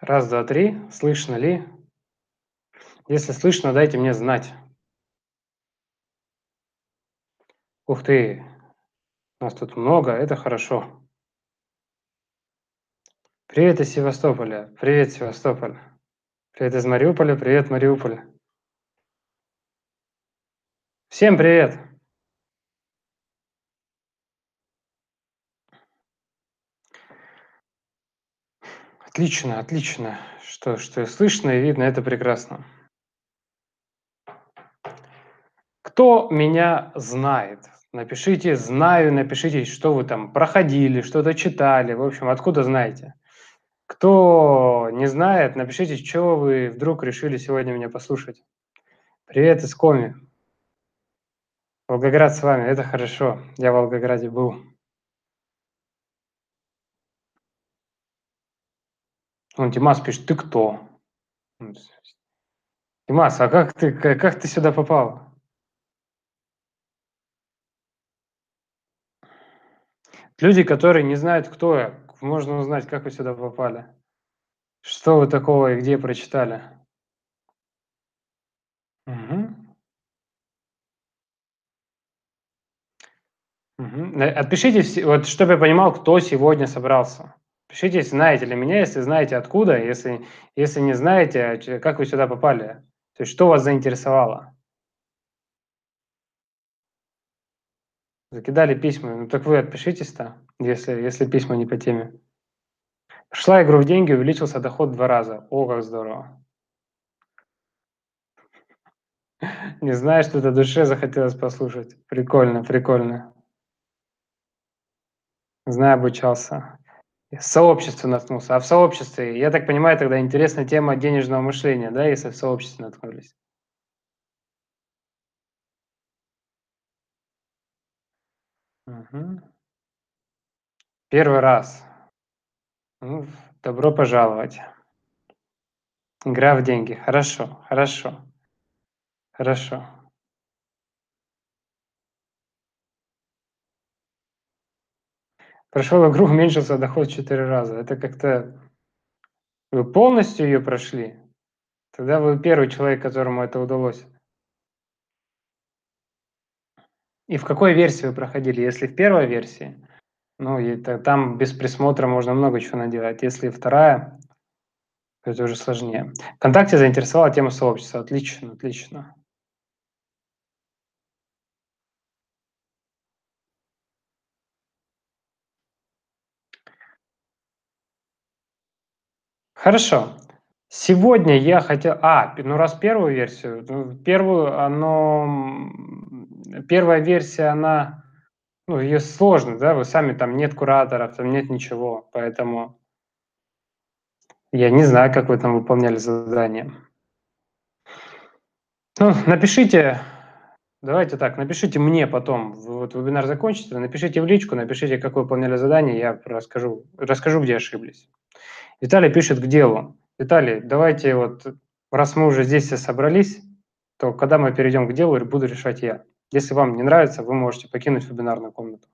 Раз, два, три. Слышно ли? Если слышно, дайте мне знать. Ух ты! Нас тут много, это хорошо. Привет из Севастополя. Привет, Севастополь. Привет из Мариуполя. Привет, Мариуполь. Всем привет! Отлично, отлично. Что, что слышно и видно, это прекрасно. Кто меня знает? Напишите «знаю», напишите, что вы там проходили, что-то читали. В общем, откуда знаете? Кто не знает, напишите, что вы вдруг решили сегодня меня послушать. Привет из Коми. Волгоград с вами, это хорошо. Я в Волгограде был. Он Димас пишет, ты кто? Димас, а как ты, как ты сюда попал? Люди, которые не знают, кто я, можно узнать, как вы сюда попали. Что вы такого и где прочитали? Угу. Угу. Отпишите, вот чтобы я понимал, кто сегодня собрался. Пишите, знаете ли меня, если знаете откуда, если, если не знаете, как вы сюда попали. То есть что вас заинтересовало. Закидали письма. Ну так вы отпишитесь-то, если, если письма не по теме. Пришла игру в деньги, увеличился доход в два раза. О, как здорово. Не знаю, что это душе захотелось послушать. Прикольно, прикольно. Знаю, обучался. В сообществе наткнулся. А в сообществе, я так понимаю, тогда интересная тема денежного мышления, да, если в сообществе наткнулись? Угу. Первый раз. Ну, добро пожаловать. Игра в деньги. Хорошо, хорошо, хорошо. Прошел игру, уменьшился доход в 4 раза. Это как-то... Вы полностью ее прошли? Тогда вы первый человек, которому это удалось. И в какой версии вы проходили? Если в первой версии, ну, и там без присмотра можно много чего наделать. Если вторая, то это уже сложнее. Вконтакте заинтересовала тема сообщества. Отлично, отлично. Хорошо. Сегодня я хотел... А, ну раз первую версию, ну, первую, оно... Первая версия, она... Ну, ее сложно, да, вы сами, там нет кураторов, там нет ничего, поэтому я не знаю, как вы там выполняли задание. Ну, напишите, давайте так, напишите мне потом, вот вебинар закончится, напишите в личку, напишите, как вы выполняли задание, я расскажу, расскажу, где ошиблись. Виталий пишет к делу. Виталий, давайте вот, раз мы уже здесь все собрались, то когда мы перейдем к делу, буду решать я. Если вам не нравится, вы можете покинуть вебинарную комнату.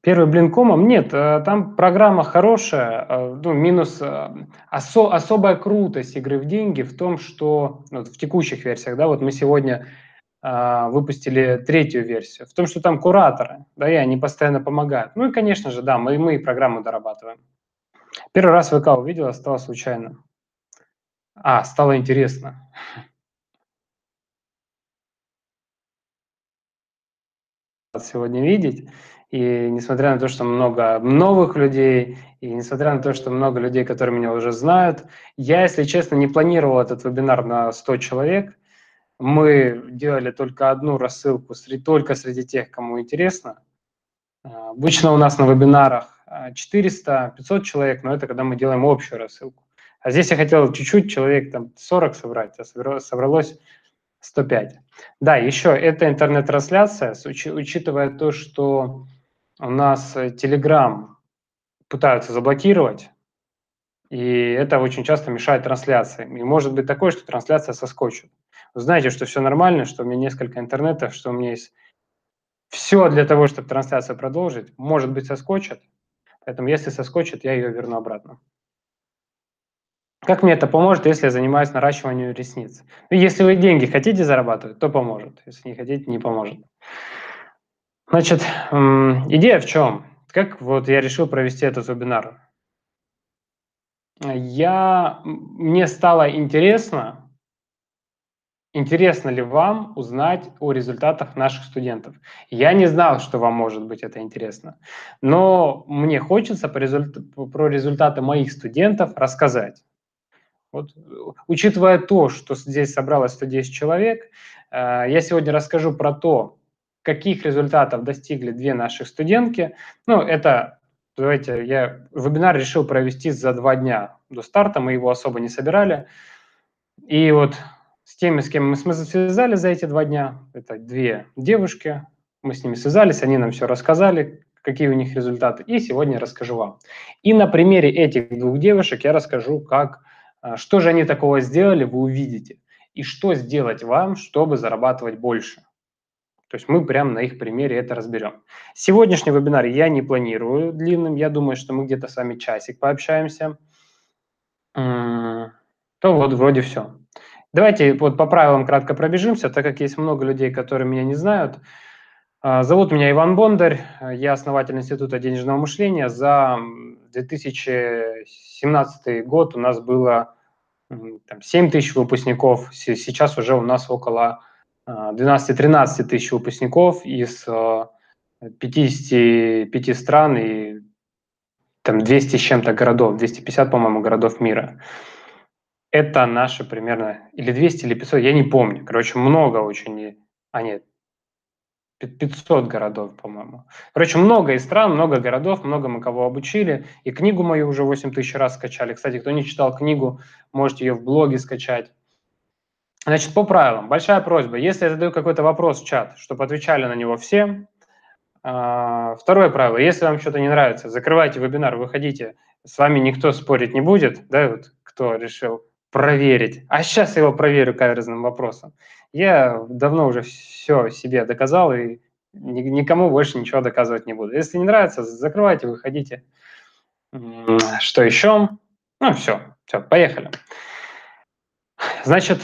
Первый блин комом? Нет, э, там программа хорошая, э, ну, минус э, осо, особая крутость игры в деньги в том, что ну, в текущих версиях, да, вот мы сегодня выпустили третью версию, в том, что там кураторы, да, и они постоянно помогают. Ну и, конечно же, да, мы, мы и программу дорабатываем. Первый раз ВК увидел, стало случайно. А, стало интересно. сегодня видеть. И несмотря на то, что много новых людей, и несмотря на то, что много людей, которые меня уже знают, я, если честно, не планировал этот вебинар на 100 человек. Мы делали только одну рассылку, только среди тех, кому интересно. А, обычно у нас на вебинарах 400-500 человек, но это когда мы делаем общую рассылку. А здесь я хотел чуть-чуть, человек там 40 собрать, а собралось 105. Да, еще это интернет-трансляция, учитывая то, что у нас Telegram пытаются заблокировать, и это очень часто мешает трансляции. И может быть такое, что трансляция соскочит. Знаете, что все нормально, что у меня несколько интернетов, что у меня есть все для того, чтобы трансляцию продолжить. Может быть, соскочит, Поэтому если соскочит, я ее верну обратно. Как мне это поможет, если я занимаюсь наращиванием ресниц? Ну, если вы деньги хотите зарабатывать, то поможет. Если не хотите, не поможет. Значит, идея в чем? Как вот я решил провести этот вебинар? Я, мне стало интересно, интересно ли вам узнать о результатах наших студентов. Я не знал, что вам может быть это интересно, но мне хочется по результ... про результаты моих студентов рассказать. Вот, учитывая то, что здесь собралось 110 человек, э, я сегодня расскажу про то, каких результатов достигли две наших студентки. Ну, это, давайте, я вебинар решил провести за два дня до старта, мы его особо не собирали. И вот с теми, с кем мы связали за эти два дня, это две девушки, мы с ними связались, они нам все рассказали, какие у них результаты, и сегодня расскажу вам. И на примере этих двух девушек я расскажу, как а, что же они такого сделали, вы увидите. И что сделать вам, чтобы зарабатывать больше. То есть мы прямо на их примере это разберем. Сегодняшний вебинар я не планирую длинным. Я думаю, что мы где-то с вами часик пообщаемся. То вот вроде все. Давайте вот по правилам кратко пробежимся, так как есть много людей, которые меня не знают. А, зовут меня Иван Бондарь, я основатель Института денежного мышления. За 2017 год у нас было там, 7 тысяч выпускников, сейчас уже у нас около 12-13 а, тысяч выпускников из 55 а, стран и там 200 с чем-то городов, 250, по-моему, городов мира. Это наши примерно, или 200, или 500, я не помню. Короче, много очень, а нет, 500 городов, по-моему. Короче, много из стран, много городов, много мы кого обучили. И книгу мою уже 8 тысяч раз скачали. Кстати, кто не читал книгу, можете ее в блоге скачать. Значит, по правилам. Большая просьба. Если я задаю какой-то вопрос в чат, чтобы отвечали на него все. А, второе правило. Если вам что-то не нравится, закрывайте вебинар, выходите. С вами никто спорить не будет. Да, вот кто решил проверить. А сейчас я его проверю каверзным вопросом. Я давно уже все себе доказал и никому больше ничего доказывать не буду. Если не нравится, закрывайте, выходите. Что еще? Ну, все, все, поехали. Значит,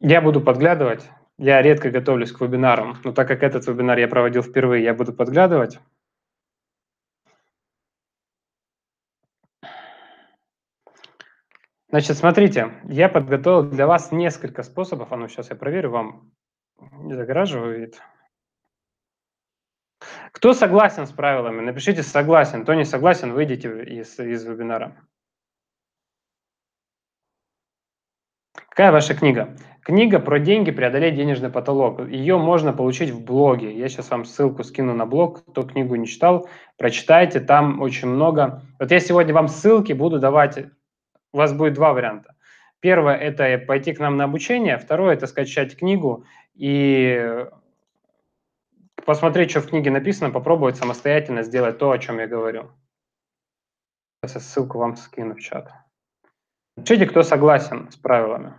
я буду подглядывать. Я редко готовлюсь к вебинарам, но так как этот вебинар я проводил впервые, я буду подглядывать. Значит, смотрите, я подготовил для вас несколько способов. А ну, сейчас я проверю, вам не загораживает. Кто согласен с правилами? Напишите «согласен». Кто не согласен, выйдите из, из вебинара. Какая ваша книга? Книга про деньги «Преодолеть денежный потолок». Ее можно получить в блоге. Я сейчас вам ссылку скину на блог. Кто книгу не читал, прочитайте. Там очень много. Вот я сегодня вам ссылки буду давать у вас будет два варианта. Первое – это пойти к нам на обучение. Второе – это скачать книгу и посмотреть, что в книге написано, попробовать самостоятельно сделать то, о чем я говорю. Сейчас я ссылку вам скину в чат. Пишите, кто согласен с правилами.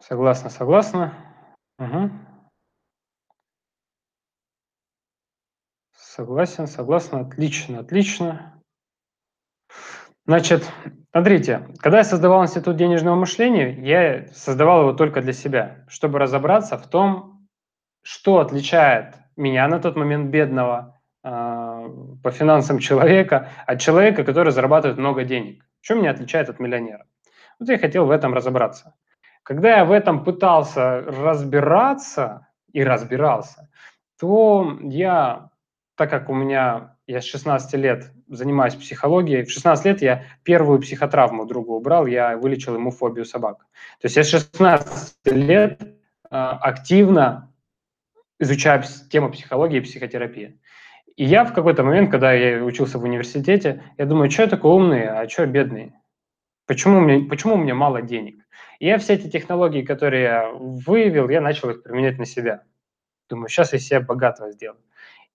Согласна, согласна. Угу. Согласен, согласен, отлично, отлично. Значит, смотрите, когда я создавал Институт денежного мышления, я создавал его только для себя, чтобы разобраться в том, что отличает меня на тот момент бедного э, по финансам человека от человека, который зарабатывает много денег. Что меня отличает от миллионера? Вот я хотел в этом разобраться. Когда я в этом пытался разбираться и разбирался, то я так как у меня, я с 16 лет занимаюсь психологией, в 16 лет я первую психотравму друга убрал, я вылечил ему фобию собак. То есть я с 16 лет э, активно изучаю тему психологии и психотерапии. И я в какой-то момент, когда я учился в университете, я думаю, что я такой умный, а что бедный? Почему мне, почему у меня мало денег? И я все эти технологии, которые я выявил, я начал их применять на себя. Думаю, сейчас я себя богатого сделаю.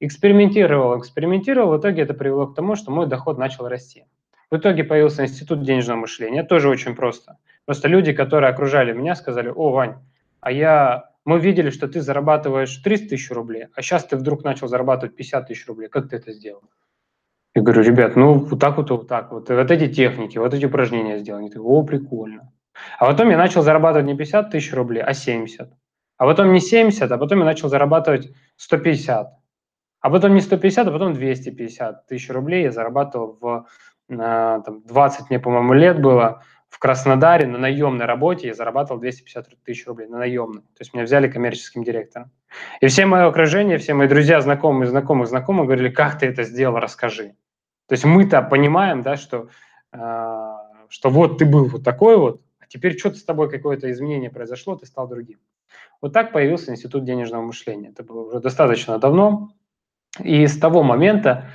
Экспериментировал, экспериментировал, в итоге это привело к тому, что мой доход начал расти. В итоге появился институт денежного мышления. Тоже очень просто. Просто люди, которые окружали меня, сказали, о, Вань, а я мы видели, что ты зарабатываешь 300 тысяч рублей, а сейчас ты вдруг начал зарабатывать 50 тысяч рублей. Как ты это сделал? Я говорю, ребят, ну вот так вот, вот так вот, вот эти техники, вот эти упражнения сделал. Они такие, о, прикольно. А потом я начал зарабатывать не 50 тысяч рублей, а 70. А потом не 70, а потом я начал зарабатывать 150. А потом не 150, а потом 250 тысяч рублей я зарабатывал в там, 20 мне, по-моему, лет было в Краснодаре на наемной работе я зарабатывал 250 тысяч рублей на наемной. То есть меня взяли коммерческим директором. И все мое окружение, все мои друзья, знакомые, знакомые, знакомые говорили, как ты это сделал, расскажи. То есть мы-то понимаем, да, что, э, что вот ты был вот такой вот, а теперь что-то с тобой какое-то изменение произошло, ты стал другим. Вот так появился Институт денежного мышления. Это было уже достаточно давно. И с того момента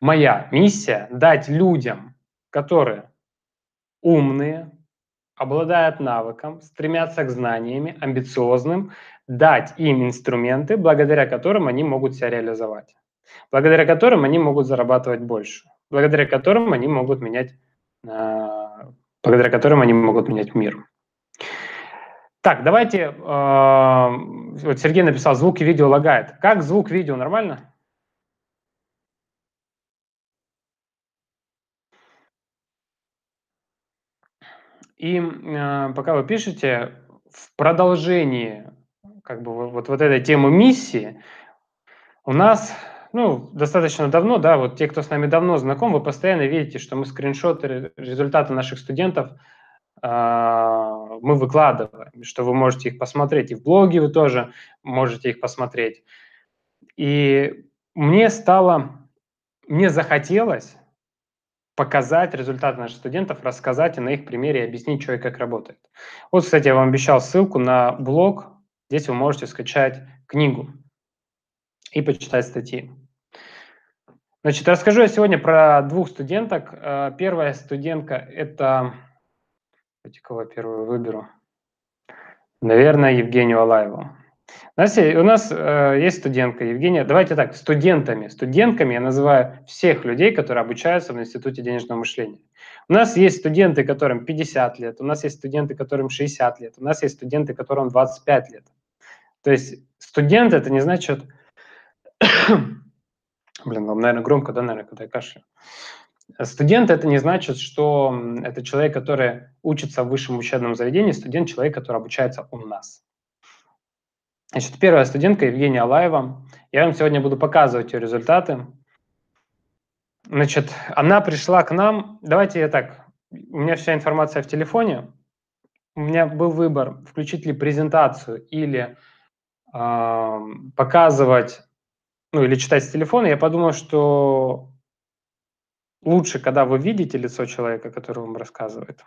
моя миссия – дать людям, которые умные, обладают навыком, стремятся к знаниям, амбициозным, дать им инструменты, благодаря которым они могут себя реализовать, благодаря которым они могут зарабатывать больше, благодаря которым они могут менять, а, благодаря которым они могут менять мир. Так, давайте, а, вот Сергей написал, звук и видео лагает. Как звук, видео, нормально? И э, пока вы пишете, в продолжении как бы вот, вот этой темы миссии у нас ну, достаточно давно, да, вот те, кто с нами давно знаком, вы постоянно видите, что мы скриншоты результаты наших студентов э, мы выкладываем, что вы можете их посмотреть, и в блоге вы тоже можете их посмотреть. И мне стало, мне захотелось показать результаты наших студентов, рассказать и на их примере объяснить, что и как работает. Вот, кстати, я вам обещал ссылку на блог. Здесь вы можете скачать книгу и почитать статьи. Значит, расскажу я сегодня про двух студенток. Э, первая студентка – это… Давайте кого первую выберу. Наверное, Евгению Алаеву. У нас, у нас э, есть студентка Евгения. Давайте так, студентами. Студентками я называю всех людей, которые обучаются в Институте денежного мышления. У нас есть студенты, которым 50 лет, у нас есть студенты, которым 60 лет, у нас есть студенты, которым 25 лет. То есть студент это не значит... Блин, вам, наверное, громко, да, наверное, когда я кашляю. Студент это не значит, что это человек, который учится в высшем учебном заведении, студент – человек, который обучается у нас. Значит, первая студентка Евгения Алаева. Я вам сегодня буду показывать ее результаты. Значит, она пришла к нам. Давайте я так. У меня вся информация в телефоне. У меня был выбор, включить ли презентацию или э, показывать, ну или читать с телефона. Я подумал, что лучше, когда вы видите лицо человека, который вам рассказывает.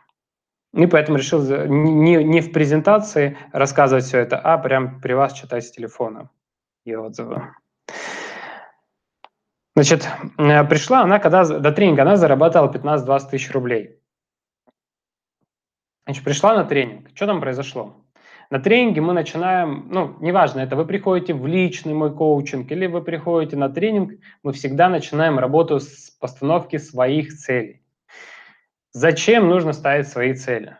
И поэтому решил не, не в презентации рассказывать все это, а прям при вас читать с телефона и отзывы. Значит, э, пришла она, когда до тренинга она зарабатывала 15-20 тысяч рублей. Значит, пришла на тренинг. Что там произошло? На тренинге мы начинаем, ну, неважно, это вы приходите в личный мой коучинг или вы приходите на тренинг, мы всегда начинаем работу с постановки своих целей. Зачем нужно ставить свои цели?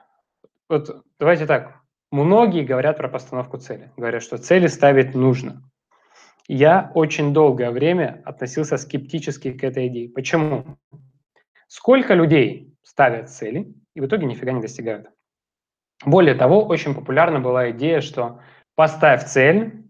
Вот давайте так. Многие говорят про постановку цели. Говорят, что цели ставить нужно. Я очень долгое время относился скептически к этой идее. Почему? Сколько людей ставят цели и в итоге нифига не достигают? Более того, очень популярна была идея, что поставь цель,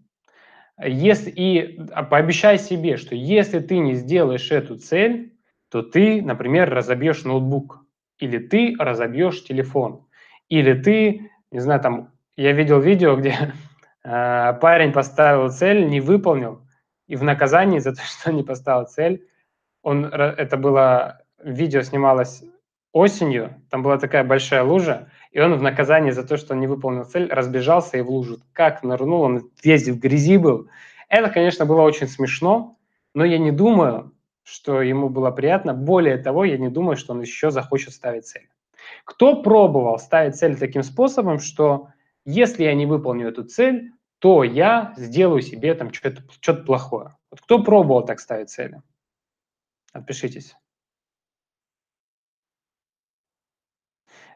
если, и пообещай себе, что если ты не сделаешь эту цель, то ты, например, разобьешь ноутбук или ты разобьешь телефон, или ты, не знаю, там, я видел видео, где э, парень поставил цель, не выполнил, и в наказании за то, что не поставил цель, он, это было, видео снималось осенью, там была такая большая лужа, и он в наказании за то, что он не выполнил цель, разбежался и в лужу. Как нырнул, он весь в грязи был. Это, конечно, было очень смешно, но я не думаю, что ему было приятно. Более того, я не думаю, что он еще захочет ставить цель. Кто пробовал ставить цель таким способом, что если я не выполню эту цель, то я сделаю себе там что-то что плохое. Вот кто пробовал так ставить цели? Отпишитесь.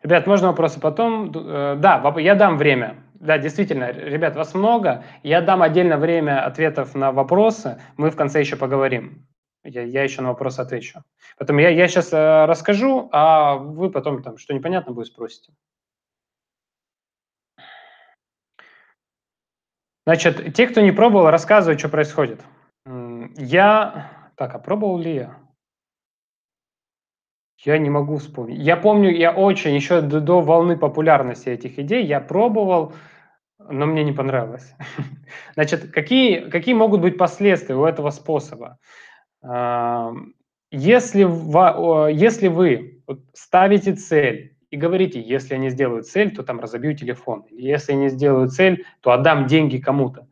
Ребят, можно вопросы потом? Э, да, я дам время. да, действительно, ребят, вас много. Я дам отдельно время ответов на вопросы. Мы в конце еще поговорим. Я, я еще на вопросы отвечу. Поэтому я, я сейчас э, расскажу, а вы потом там, что непонятно будет, спросите. Значит, те, кто не пробовал, рассказывают, что происходит. Я... Так, а пробовал ли я? Я не могу вспомнить. Я помню, я очень, еще до, до волны популярности этих идей, я пробовал, но мне не понравилось. Значит, какие, какие могут быть последствия у этого способа? Если, если вы ставите цель и говорите, если я не сделаю цель, то там разобью телефон. Если я не сделаю цель, то отдам деньги кому-то.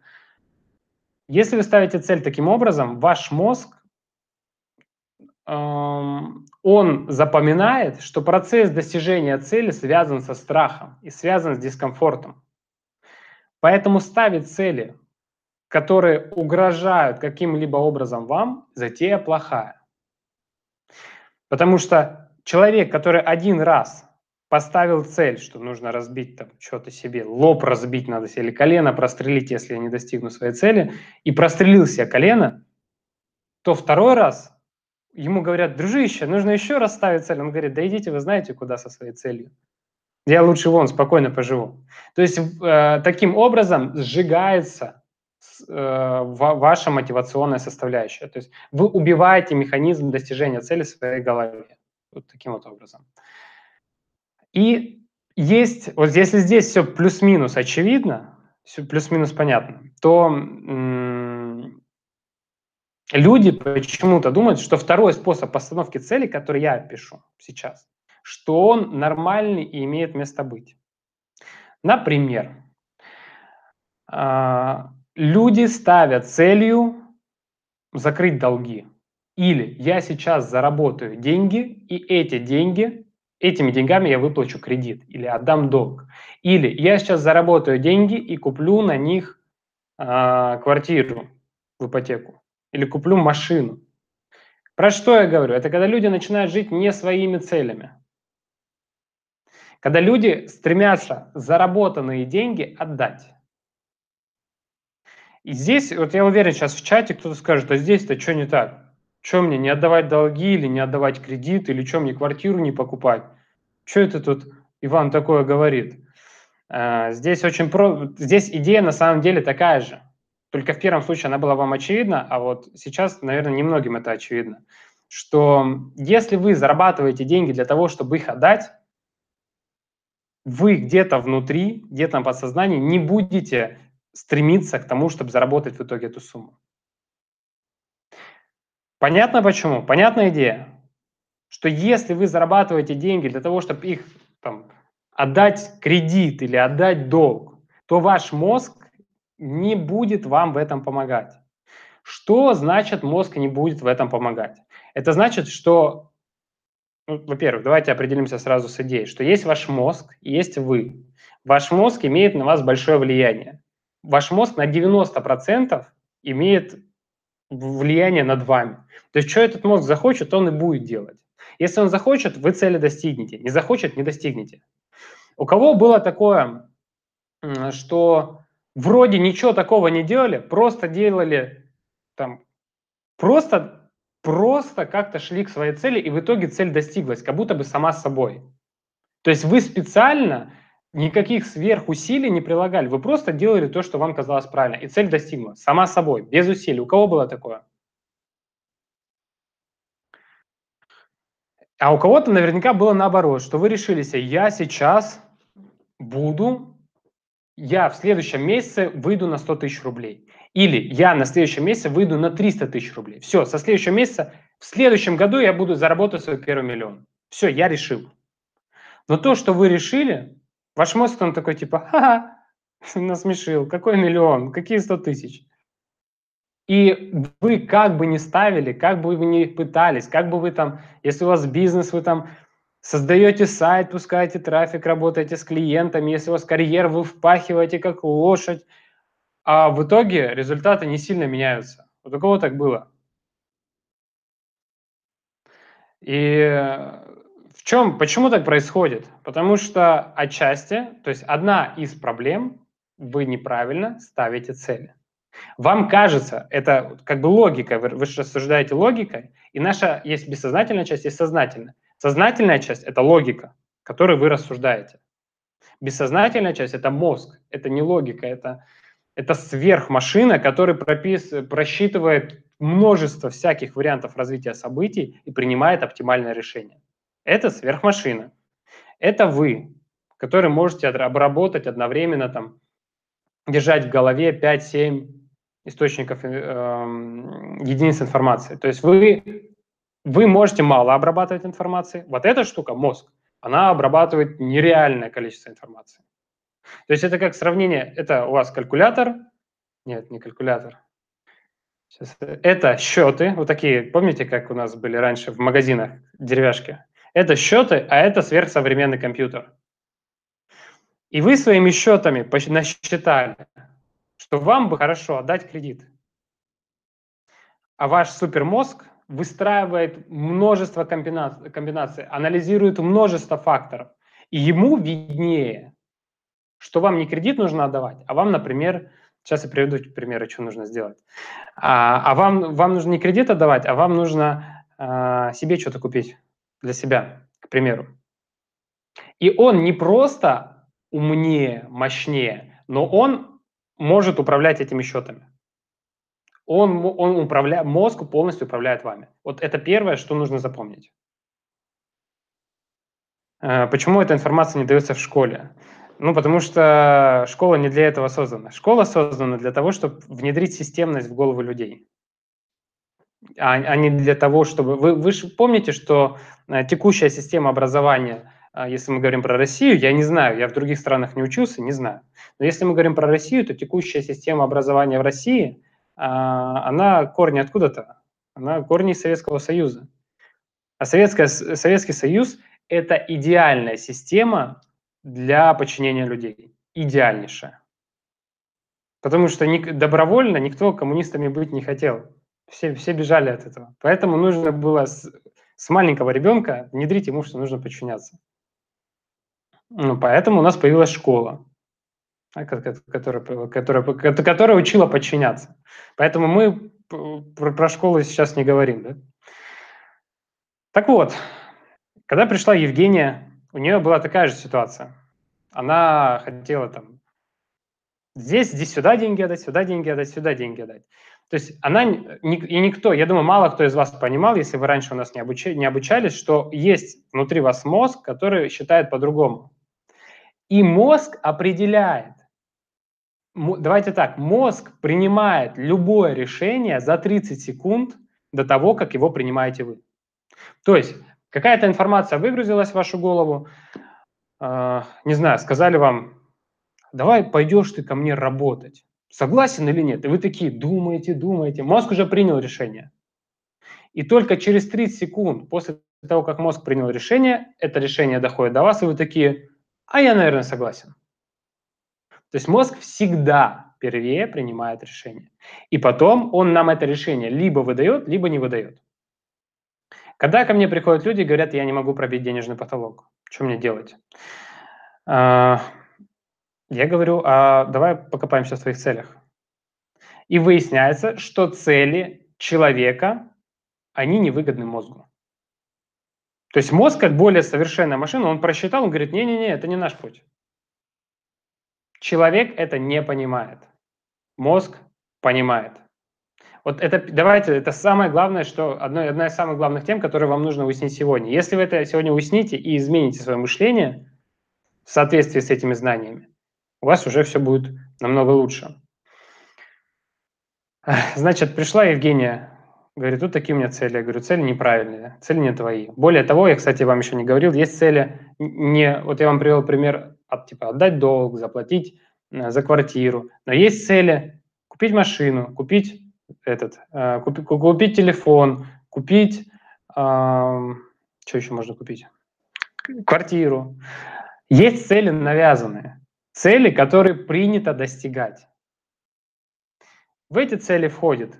Если вы ставите цель таким образом, ваш мозг, он запоминает, что процесс достижения цели связан со страхом и связан с дискомфортом. Поэтому ставить цели, которые угрожают каким-либо образом вам, затея плохая. Потому что человек, который один раз поставил цель, что нужно разбить там что-то себе, лоб разбить надо себе, или колено прострелить, если я не достигну своей цели, и прострелил себе колено, то второй раз ему говорят, дружище, нужно еще раз ставить цель. Он говорит, да идите, вы знаете, куда со своей целью. Я лучше вон спокойно поживу. То есть э, таким образом сжигается ваша мотивационная составляющая. То есть вы убиваете механизм достижения цели в своей голове. Вот таким вот образом. И есть, вот если здесь все плюс-минус очевидно, все плюс-минус понятно, то люди почему-то думают, что второй способ постановки цели, который я пишу сейчас, что он нормальный и имеет место быть. Например, а, люди ставят целью закрыть долги. Или я сейчас заработаю деньги, и эти деньги этими деньгами я выплачу кредит или отдам долг. Или я сейчас заработаю деньги и куплю на них э, квартиру в ипотеку. Или куплю машину. Про что я говорю? Это когда люди начинают жить не своими целями. Когда люди стремятся заработанные деньги отдать. И здесь, вот я уверен, сейчас в чате кто-то скажет, а здесь-то что не так? Что мне, не отдавать долги или не отдавать кредит, или что мне квартиру не покупать? Что это тут Иван такое говорит? А, здесь очень про... Здесь идея на самом деле такая же. Только в первом случае она была вам очевидна, а вот сейчас, наверное, немногим это очевидно. Что если вы зарабатываете деньги для того, чтобы их отдать, вы где-то внутри, где-то на подсознании не будете стремиться к тому, чтобы заработать в итоге эту сумму. Понятно почему? Понятная идея? Что если вы зарабатываете деньги для того, чтобы их там, отдать кредит или отдать долг, то ваш мозг не будет вам в этом помогать. Что значит мозг не будет в этом помогать? Это значит, что, ну, во-первых, давайте определимся сразу с идеей, что есть ваш мозг есть вы. Ваш мозг имеет на вас большое влияние. Ваш мозг на 90% имеет влияние над вами. То есть, что этот мозг захочет, он и будет делать. Если он захочет, вы цели достигнете. Не захочет, не достигнете. У кого было такое, что вроде ничего такого не делали, просто делали там, просто, просто как-то шли к своей цели, и в итоге цель достиглась, как будто бы сама собой. То есть вы специально никаких сверхусилий не прилагали, вы просто делали то, что вам казалось правильно, и цель достигла, сама собой, без усилий. У кого было такое? А у кого-то наверняка было наоборот, что вы решили себе, я сейчас буду, я в следующем месяце выйду на 100 тысяч рублей. Или я на следующем месяце выйду на 300 тысяч рублей. Все, со следующего месяца, в следующем году я буду заработать свой первый миллион. Все, я решил. Но то, что вы решили, Ваш мозг там такой типа, ха-ха, насмешил, какой миллион, какие сто тысяч. И вы как бы не ставили, как бы вы не пытались, как бы вы там, если у вас бизнес, вы там создаете сайт, пускаете трафик, работаете с клиентами, если у вас карьера, вы впахиваете как лошадь, а в итоге результаты не сильно меняются. Вот у кого так было? И чем, почему так происходит? Потому что отчасти, то есть одна из проблем вы неправильно ставите цели. Вам кажется, это как бы логика, вы, вы рассуждаете логикой, и наша есть бессознательная часть, есть сознательная. Сознательная часть – это логика, которой вы рассуждаете. Бессознательная часть – это мозг, это не логика, это, это сверхмашина, которая пропис, просчитывает множество всяких вариантов развития событий и принимает оптимальное решение. Это сверхмашина. Это вы, который можете обработать одновременно, там, держать в голове 5-7 источников э, единиц информации. То есть вы, вы можете мало обрабатывать информации. Вот эта штука, мозг, она обрабатывает нереальное количество информации. То есть это как сравнение, это у вас калькулятор, нет, не калькулятор, Сейчас, это счеты, вот такие, помните, как у нас были раньше в магазинах деревяшки? Это счеты, а это сверхсовременный компьютер. И вы своими счетами насчитали, что вам бы хорошо отдать кредит. А ваш супермозг выстраивает множество комбинаций, анализирует множество факторов. И ему виднее, что вам не кредит нужно отдавать, а вам, например, сейчас я приведу примеры, что нужно сделать. А, а вам, вам нужно не кредит отдавать, а вам нужно а, себе что-то купить для себя, к примеру. И он не просто умнее, мощнее, но он может управлять этими счетами. Он, он управляет, мозг полностью управляет вами. Вот это первое, что нужно запомнить. Э, почему эта информация не дается в школе? Ну, потому что школа не для этого создана. Школа создана для того, чтобы внедрить системность в голову людей. А, а не для того, чтобы... Вы, вы же помните, что э, текущая система образования – а если мы говорим про Россию, я не знаю, я в других странах не учился, не знаю. Но если мы говорим про Россию, то текущая система образования в России, а, она корни откуда-то? Она корни Советского Союза. А Советская, Советский Союз – это идеальная система для подчинения людей. Идеальнейшая. Потому что добровольно никто коммунистами быть не хотел. Все, все бежали от этого. Поэтому нужно было с, с маленького ребенка внедрить ему, что нужно подчиняться. Ну, поэтому у нас появилась школа, которая, которая, которая учила подчиняться. Поэтому мы про, про школу сейчас не говорим. Да? Так вот, когда пришла Евгения, у нее была такая же ситуация. Она хотела там здесь, здесь сюда деньги отдать, сюда деньги отдать, сюда деньги отдать. То есть она и никто, я думаю, мало кто из вас понимал, если вы раньше у нас не, обуч, не обучались, что есть внутри вас мозг, который считает по-другому. И мозг определяет, давайте так, мозг принимает любое решение за 30 секунд до того, как его принимаете вы. То есть какая-то информация выгрузилась в вашу голову, э, не знаю, сказали вам, давай пойдешь ты ко мне работать. Согласен или нет? И вы такие думаете, думаете. Мозг уже принял решение. И только через 30 секунд после того, как мозг принял решение, это решение доходит до вас, и вы такие, а я, наверное, согласен. То есть мозг всегда первее принимает решение. И потом он нам это решение либо выдает, либо не выдает. Когда ко мне приходят люди и говорят, я не могу пробить денежный потолок, что мне делать? Я говорю, а давай покопаемся в твоих целях. И выясняется, что цели человека, они невыгодны мозгу. То есть мозг, как более совершенная машина, он просчитал, он говорит, не-не-не, это не наш путь. Человек это не понимает. Мозг понимает. Вот это, давайте, это самое главное, что одно, одна из самых главных тем, которые вам нужно уяснить сегодня. Если вы это сегодня уясните и измените свое мышление в соответствии с этими знаниями, у вас уже все будет намного лучше. Значит, пришла Евгения Говорит, тут такие у меня цели. Я говорю, цели неправильные, цели не твои. Более того, я, кстати, вам еще не говорил, есть цели не... Вот я вам привел пример, от, типа отдать долг, заплатить э, за квартиру. Но есть цели купить машину, купить этот, э, купить, купить телефон, купить... Э, что еще можно купить? Квартиру. Есть цели навязанные, цели, которые принято достигать. В эти цели входит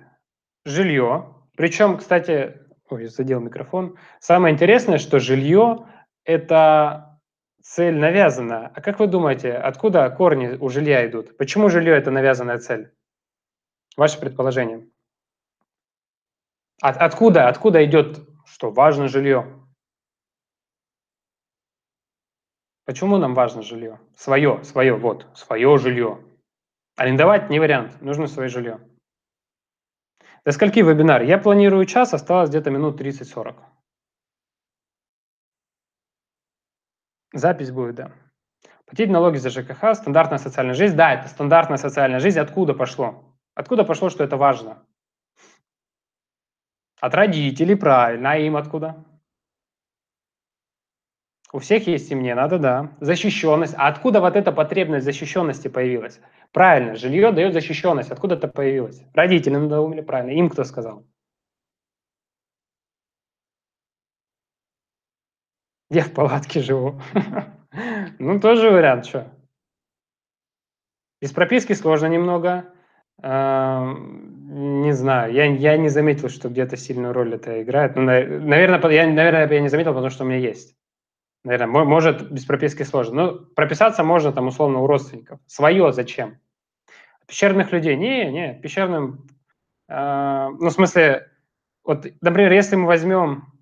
жилье, причем, кстати, ой, задел микрофон. Самое интересное, что жилье – это цель навязана. А как вы думаете, откуда корни у жилья идут? Почему жилье – это навязанная цель? Ваше предположение. От, откуда, откуда идет, что важно жилье? Почему нам важно жилье? Свое, свое, вот, свое жилье. Арендовать не вариант, нужно свое жилье. До скольки вебинар? Я планирую час, осталось где-то минут 30-40. Запись будет, да. Платить налоги за ЖКХ, стандартная социальная жизнь. Да, это стандартная социальная жизнь. Откуда пошло? Откуда пошло, что это важно? От родителей, правильно. А им откуда? У всех есть и мне надо, да. Защищенность. А откуда вот эта потребность защищенности появилась? Правильно, жилье дает защищенность. Откуда это появилось? Родители надоумили, правильно. Им кто сказал? Я в палатке живу. Ну, тоже вариант, что? Без прописки сложно немного. Не знаю, я, я не заметил, что где-то сильную роль это играет. Ну, наверное, я, наверное, я не заметил, потому что у меня есть. Наверное, может, без прописки сложно. Но прописаться можно там условно у родственников. Свое зачем? Пещерных людей? Не, не, пещерным... Э, ну, в смысле, вот, например, если мы возьмем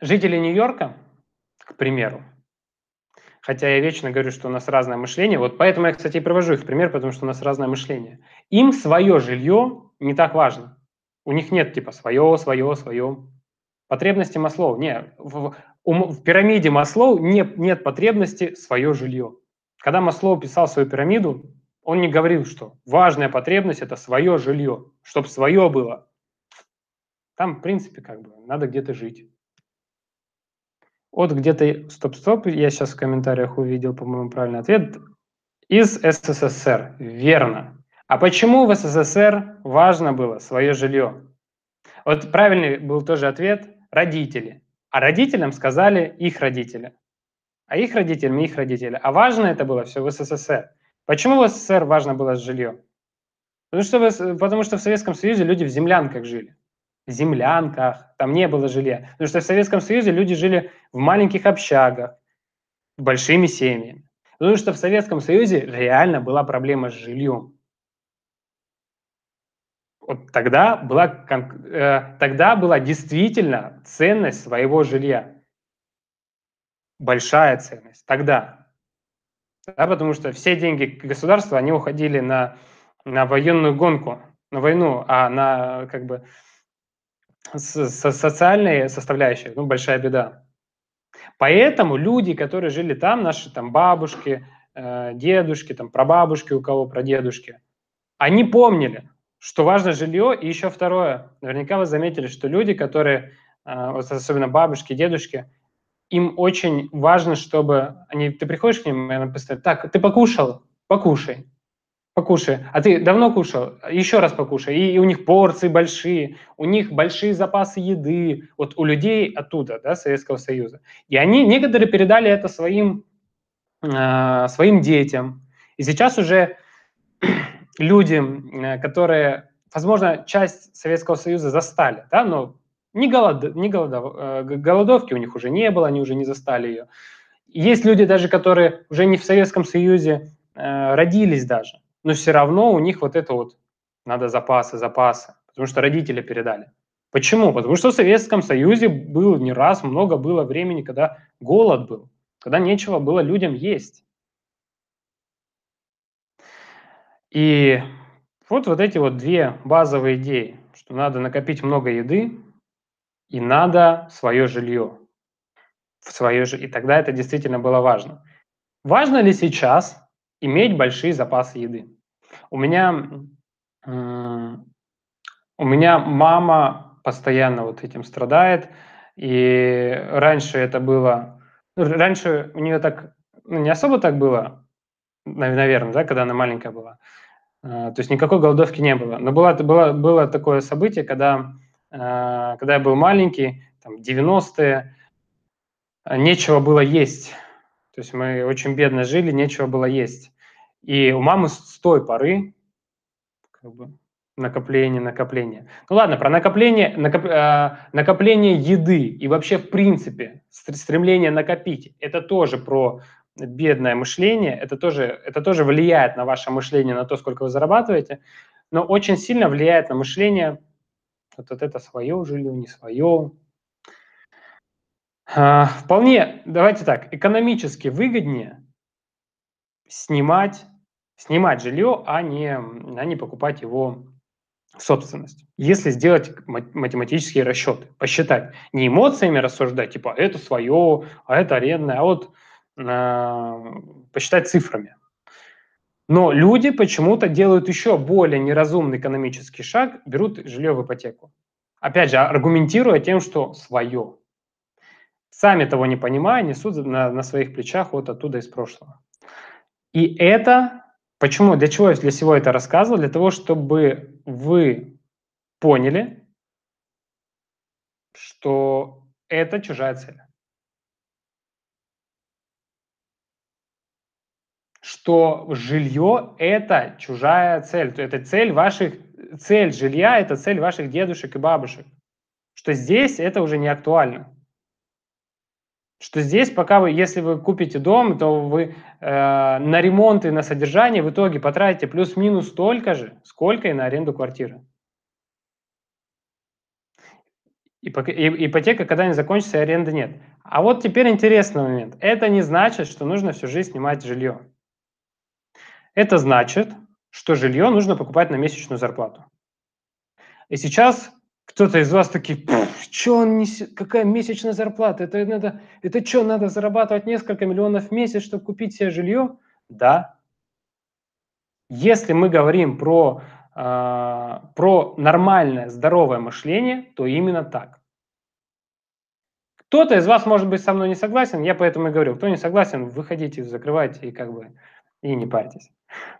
жителей Нью-Йорка, к примеру, хотя я вечно говорю, что у нас разное мышление, вот поэтому я, кстати, и привожу их в пример, потому что у нас разное мышление. Им свое жилье не так важно. У них нет типа свое, свое, свое. Потребности Маслоу. Не, в, в, в пирамиде Маслоу нет, нет потребности свое жилье. Когда Маслоу писал свою пирамиду, он не говорил, что важная потребность – это свое жилье, чтобы свое было. Там, в принципе, как бы надо где-то жить. Вот где-то, стоп-стоп, я сейчас в комментариях увидел, по-моему, правильный ответ. Из СССР. Верно. А почему в СССР важно было свое жилье? Вот правильный был тоже ответ – родители. А родителям сказали их родители. А их родителям их родители. А важно это было все в СССР. Почему в СССР важно было жилье? Потому что, потому что в Советском Союзе люди в землянках жили землянках, там не было жилья. Потому что в Советском Союзе люди жили в маленьких общагах, большими семьями. Потому что в Советском Союзе реально была проблема с жильем. Вот тогда была, э, тогда была действительно ценность своего жилья. Большая ценность. Тогда. Да, потому что все деньги государства, они уходили на, на военную гонку, на войну, а на как бы с, с социальной составляющей, ну, большая беда. Поэтому люди, которые жили там, наши там бабушки, э, дедушки, там прабабушки, у кого прадедушки, они помнили, что важно жилье. И еще второе, наверняка вы заметили, что люди, которые, э, вот особенно бабушки, дедушки, им очень важно, чтобы они, ты приходишь к ним, и постоянно, так, ты покушал? Покушай покушай. А ты давно кушал? Еще раз покушай. И, и у них порции большие, у них большие запасы еды. Вот у людей оттуда, да, Советского Союза. И они, некоторые передали это своим, э, своим детям. И сейчас уже люди, э, которые, возможно, часть Советского Союза застали, да, но не, голод, не голодов, э, голодовки у них уже не было, они уже не застали ее. Есть люди даже, которые уже не в Советском Союзе э, родились даже но все равно у них вот это вот надо запасы, запасы, потому что родители передали. Почему? Потому что в Советском Союзе был не раз, много было времени, когда голод был, когда нечего было людям есть. И вот вот эти вот две базовые идеи, что надо накопить много еды и надо свое жилье. В свое же, и тогда это действительно было важно. Важно ли сейчас иметь большие запасы еды? У меня, у меня мама постоянно вот этим страдает, и раньше это было, раньше у нее так, ну, не особо так было, наверное, да, когда она маленькая была. А, то есть никакой голодовки не было. Но было, было, было такое событие, когда, а, когда я был маленький, там, 90-е, нечего было есть. То есть мы очень бедно жили, нечего было есть. И у мамы с той поры как бы, Накопление, накопление. Ну ладно, про накопление, накоп, э, накопление еды и вообще в принципе стремление накопить, это тоже про бедное мышление, это тоже, это тоже влияет на ваше мышление, на то, сколько вы зарабатываете, но очень сильно влияет на мышление вот, вот это свое жилье, не свое. А, вполне, давайте так, экономически выгоднее снимать, снимать жилье, а не, а не покупать его собственность. Если сделать математические расчеты, посчитать, не эмоциями рассуждать, типа это свое, а это арендное, а вот посчитать цифрами. Но люди почему-то делают еще более неразумный экономический шаг, берут жилье в ипотеку. Опять же, аргументируя тем, что свое. Сами того не понимая, несут на, на своих плечах вот оттуда из прошлого. И это Почему? Для чего я для всего это рассказывал? Для того, чтобы вы поняли, что это чужая цель. Что жилье – это чужая цель. Это цель ваших, цель жилья – это цель ваших дедушек и бабушек. Что здесь это уже не актуально что здесь, пока вы, если вы купите дом, то вы э, на ремонт и на содержание в итоге потратите плюс-минус столько же, сколько и на аренду квартиры. Ипотека когда-нибудь закончится, и аренды нет. А вот теперь интересный момент. Это не значит, что нужно всю жизнь снимать жилье. Это значит, что жилье нужно покупать на месячную зарплату. И сейчас кто-то из вас такие, что он несет, какая месячная зарплата, это надо, это что, надо зарабатывать несколько миллионов в месяц, чтобы купить себе жилье? Да. Если мы говорим про, э, про нормальное, здоровое мышление, то именно так. Кто-то из вас может быть со мной не согласен, я поэтому и говорю, кто не согласен, выходите, закрывайте и как бы и не парьтесь.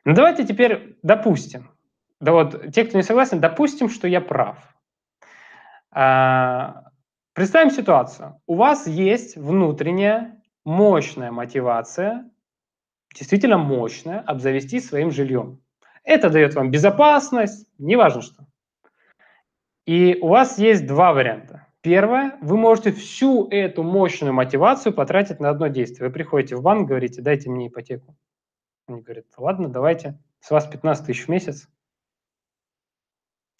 Ну давайте теперь допустим, да вот те, кто не согласен, допустим, что я прав. А, представим ситуацию. У вас есть внутренняя мощная мотивация, действительно мощная, обзавестись своим жильем. Это дает вам безопасность, неважно что. И у вас есть два варианта. Первое, вы можете всю эту мощную мотивацию потратить на одно действие. Вы приходите в банк, говорите, дайте мне ипотеку. Они говорят, ладно, давайте, с вас 15 тысяч в месяц.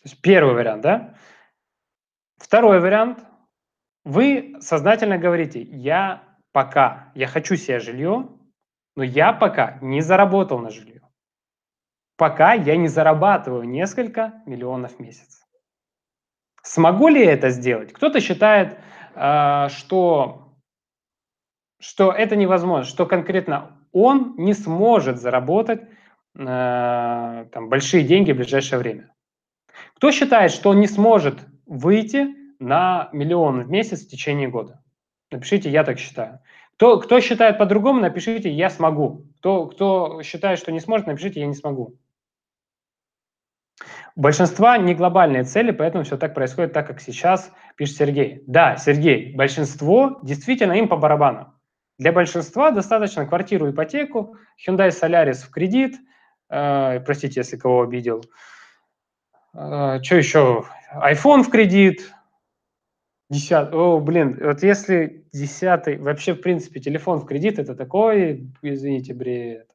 То есть первый вариант, да? Второй вариант. Вы сознательно говорите, я пока, я хочу себе жилье, но я пока не заработал на жилье. Пока я не зарабатываю несколько миллионов в месяц. Смогу ли я это сделать? Кто-то считает, э, что, что это невозможно, что конкретно он не сможет заработать э, там, большие деньги в ближайшее время. Кто считает, что он не сможет выйти на миллион в месяц в течение года. Напишите, я так считаю. Кто, кто считает по-другому, напишите, я смогу. Кто, кто считает, что не сможет, напишите, я не смогу. Большинства не глобальные цели, поэтому все так происходит так, как сейчас пишет Сергей. Да, Сергей, большинство действительно им по барабану. Для большинства достаточно квартиру, ипотеку, Hyundai Solaris в кредит, э, простите, если кого обидел, э, что еще, iPhone в кредит, десятый, о, блин, вот если десятый, вообще, в принципе, телефон в кредит, это такой, извините, бред.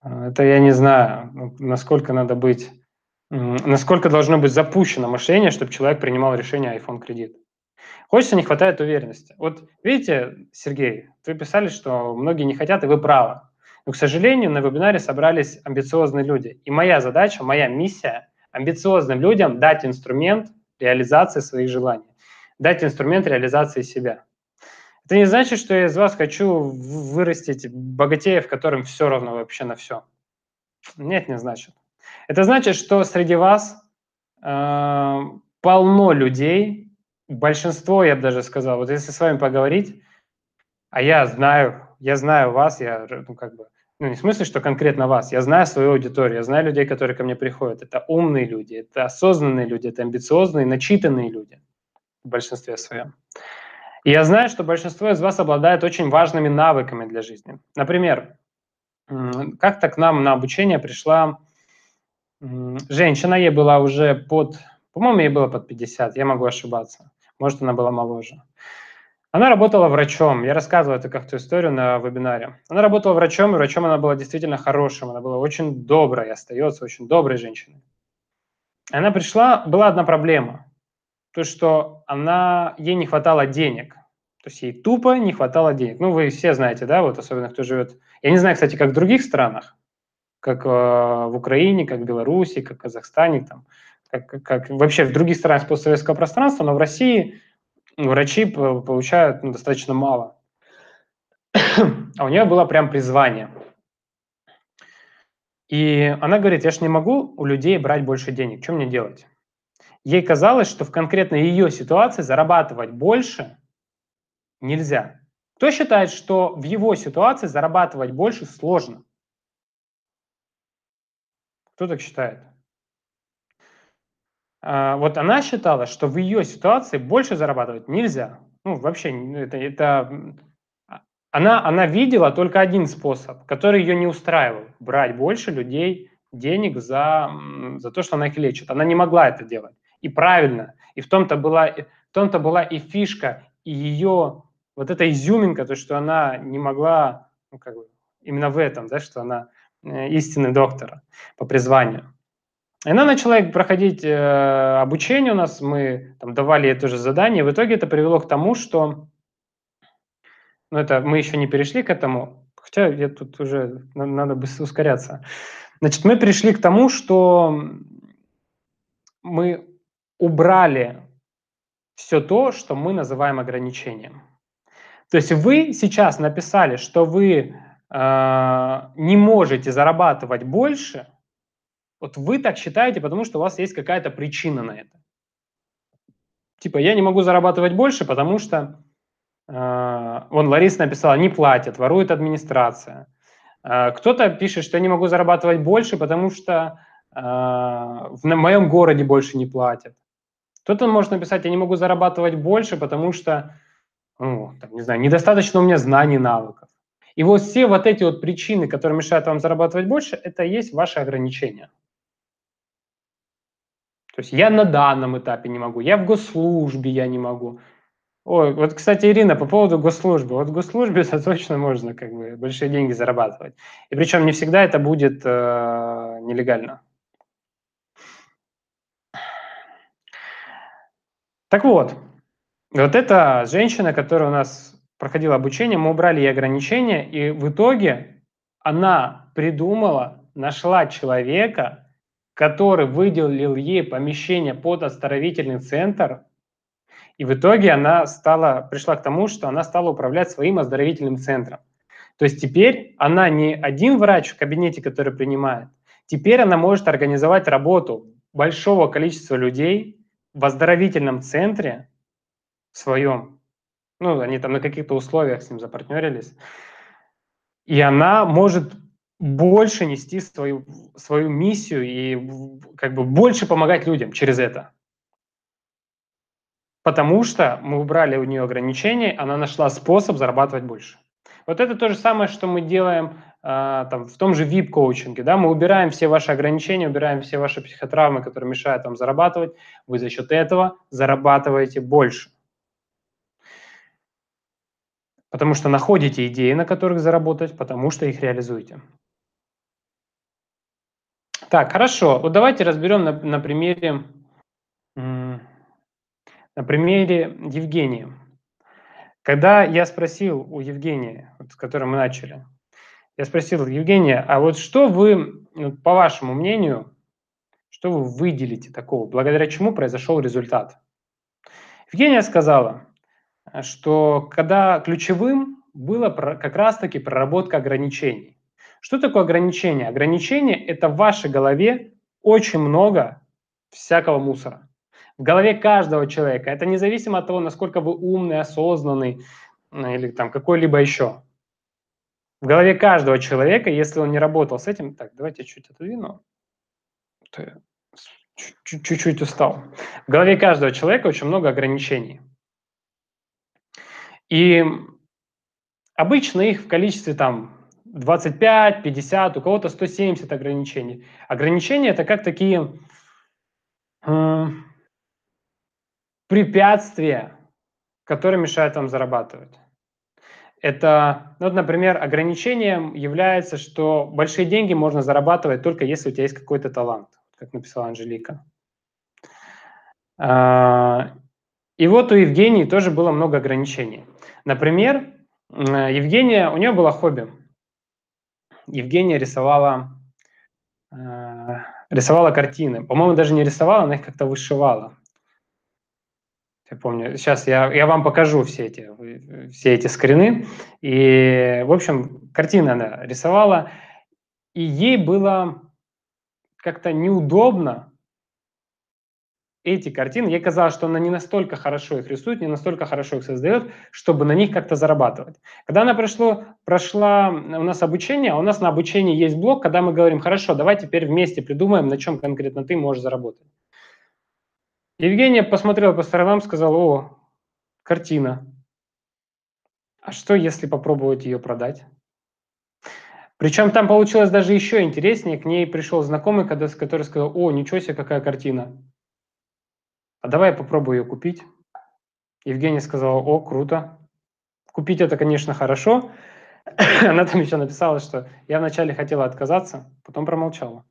А, это я не знаю, ну, насколько надо быть, насколько должно быть запущено мышление, чтобы человек принимал решение iPhone кредит. Хочется, не хватает уверенности. Вот видите, Сергей, вы писали, что многие не хотят, и вы правы. Но, к сожалению, на вебинаре собрались амбициозные люди. И моя задача, моя миссия амбициозным людям дать инструмент реализации своих желаний, дать инструмент реализации себя. Это не значит, что я из вас хочу вырастить богатея, в котором все равно вообще на все. Нет, не значит. Это значит, что среди вас э, полно людей, большинство, я бы даже сказал, вот если с вами поговорить, а я знаю, я знаю вас, я ну, как бы ну, не в смысле, что конкретно вас. Я знаю свою аудиторию, я знаю людей, которые ко мне приходят. Это умные люди, это осознанные люди, это амбициозные, начитанные люди в большинстве своем. И я знаю, что большинство из вас обладает очень важными навыками для жизни. Например, как-то к нам на обучение пришла женщина, ей была уже под, по-моему, ей было под 50, я могу ошибаться, может, она была моложе. Она работала врачом, я рассказывал эту как-то историю на вебинаре. Она работала врачом, и врачом она была действительно хорошим, она была очень доброй, остается очень доброй женщиной. Она пришла, была одна проблема, то, что она, ей не хватало денег, то есть ей тупо не хватало денег. Ну, вы все знаете, да, вот особенно кто живет. Я не знаю, кстати, как в других странах, как э, в Украине, как в Беларуси, как в Казахстане, там, как, как вообще в других странах постсоветского пространства, но в России врачи получают ну, достаточно мало. А у нее было прям призвание. И она говорит, я же не могу у людей брать больше денег, что мне делать? Ей казалось, что в конкретно ее ситуации зарабатывать больше нельзя. Кто считает, что в его ситуации зарабатывать больше сложно? Кто так считает? А, вот она считала, что в ее ситуации больше зарабатывать нельзя. Ну, вообще, это, это а, она, она видела только один способ, который ее не устраивал. Брать больше людей денег за, за то, что она их лечит. Она не могла это делать. И правильно. И в том-то была, в том-то была и фишка, и ее вот эта изюминка, то, что она не могла, ну, как бы, именно в этом, да, что она э, истинный доктор по призванию. И она начала проходить э, обучение у нас, мы там, давали ей тоже задание, в итоге это привело к тому, что, ну это мы еще не перешли к этому, хотя я тут уже, надо бы ускоряться. Значит, мы пришли к тому, что мы убрали все то, что мы называем ограничением. То есть вы сейчас написали, что вы э, не можете зарабатывать больше, вот вы так считаете, потому что у вас есть какая-то причина на это. Типа, я не могу зарабатывать больше, потому что, э, вон Лариса написала, не платят, ворует администрация. Э, кто-то пишет, что я не могу зарабатывать больше, потому что э, в моем городе больше не платят. Кто-то может написать, я не могу зарабатывать больше, потому что, ну, там, не знаю, недостаточно у меня знаний, навыков. И вот все вот эти вот причины, которые мешают вам зарабатывать больше, это и есть ваши ограничения. То есть я на данном этапе не могу, я в госслужбе я не могу. Ой, вот, кстати, Ирина, по поводу госслужбы. Вот в госслужбе точно можно как бы большие деньги зарабатывать. И причем не всегда это будет э, нелегально. Так вот, вот эта женщина, которая у нас проходила обучение, мы убрали ей ограничения, и в итоге она придумала, нашла человека, который выделил ей помещение под оздоровительный центр, и в итоге она стала, пришла к тому, что она стала управлять своим оздоровительным центром. То есть теперь она не один врач в кабинете, который принимает, теперь она может организовать работу большого количества людей в оздоровительном центре своем. Ну, они там на каких-то условиях с ним запартнерились. И она может больше нести свою, свою миссию и как бы больше помогать людям через это. Потому что мы убрали у нее ограничения, она нашла способ зарабатывать больше. Вот это то же самое, что мы делаем э, там, в том же VIP-коучинге. Да? Мы убираем все ваши ограничения, убираем все ваши психотравмы, которые мешают вам зарабатывать. Вы за счет этого зарабатываете больше. Потому что находите идеи, на которых заработать, потому что их реализуете. Так, хорошо. Вот давайте разберем на, на примере на примере Евгении. Когда я спросил у Евгении, вот, с которой мы начали, я спросил, Евгения, а вот что вы, по вашему мнению, что вы выделите такого, благодаря чему произошел результат? Евгения сказала, что когда ключевым было как раз-таки проработка ограничений. Что такое ограничение? Ограничение – это в вашей голове очень много всякого мусора. В голове каждого человека. Это независимо от того, насколько вы умный, осознанный или там какой-либо еще. В голове каждого человека, если он не работал с этим, так, давайте чуть отодвину. Чуть-чуть устал. В голове каждого человека очень много ограничений. И обычно их в количестве там 25, 50, у кого-то 170 ограничений. Ограничения это как такие э, препятствия, которые мешают вам зарабатывать. Это, ну, вот, например, ограничением является, что большие деньги можно зарабатывать только если у тебя есть какой-то талант, как написала Анжелика. А, и вот у Евгении тоже было много ограничений. Например, Евгения, у нее было хобби. Евгения рисовала, а, рисовала картины. По-моему, даже не рисовала, она их как-то вышивала. Я помню, сейчас я, я вам покажу все эти, все эти скрины. И, в общем, картины она рисовала, и ей было как-то неудобно эти картины. Ей казалось, что она не настолько хорошо их рисует, не настолько хорошо их создает, чтобы на них как-то зарабатывать. Когда она пришло, прошла у нас обучение, а у нас на обучении есть блок, когда мы говорим, хорошо, давай теперь вместе придумаем, на чем конкретно ты можешь заработать. Евгения посмотрела по сторонам, сказала, о, картина. А что, если попробовать ее продать? Причем там получилось даже еще интереснее. К ней пришел знакомый, который сказал, о, ничего себе, какая картина. А давай я попробую ее купить. Евгения сказала, о, круто. Купить это, конечно, хорошо. Она там еще написала, что я вначале хотела отказаться, потом промолчала.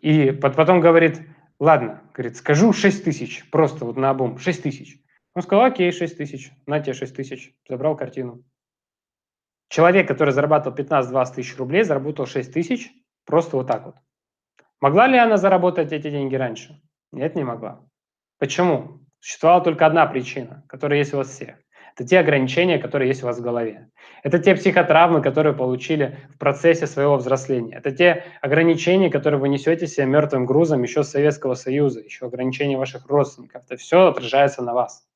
И потом говорит, Ладно, говорит, скажу 6 тысяч, просто вот на обум, 6 тысяч. Он сказал, окей, 6 тысяч, на тебе 6 тысяч, забрал картину. Человек, который зарабатывал 15-20 тысяч рублей, заработал 6 тысяч просто вот так вот. Могла ли она заработать эти деньги раньше? Нет, не могла. Почему? Существовала только одна причина, которая есть у вас всех. Это те ограничения, которые есть у вас в голове. Это те психотравмы, которые получили в процессе своего взросления. Это те ограничения, которые вы несете себе мертвым грузом еще с Советского Союза, еще ограничения ваших родственников. Это все отражается на вас.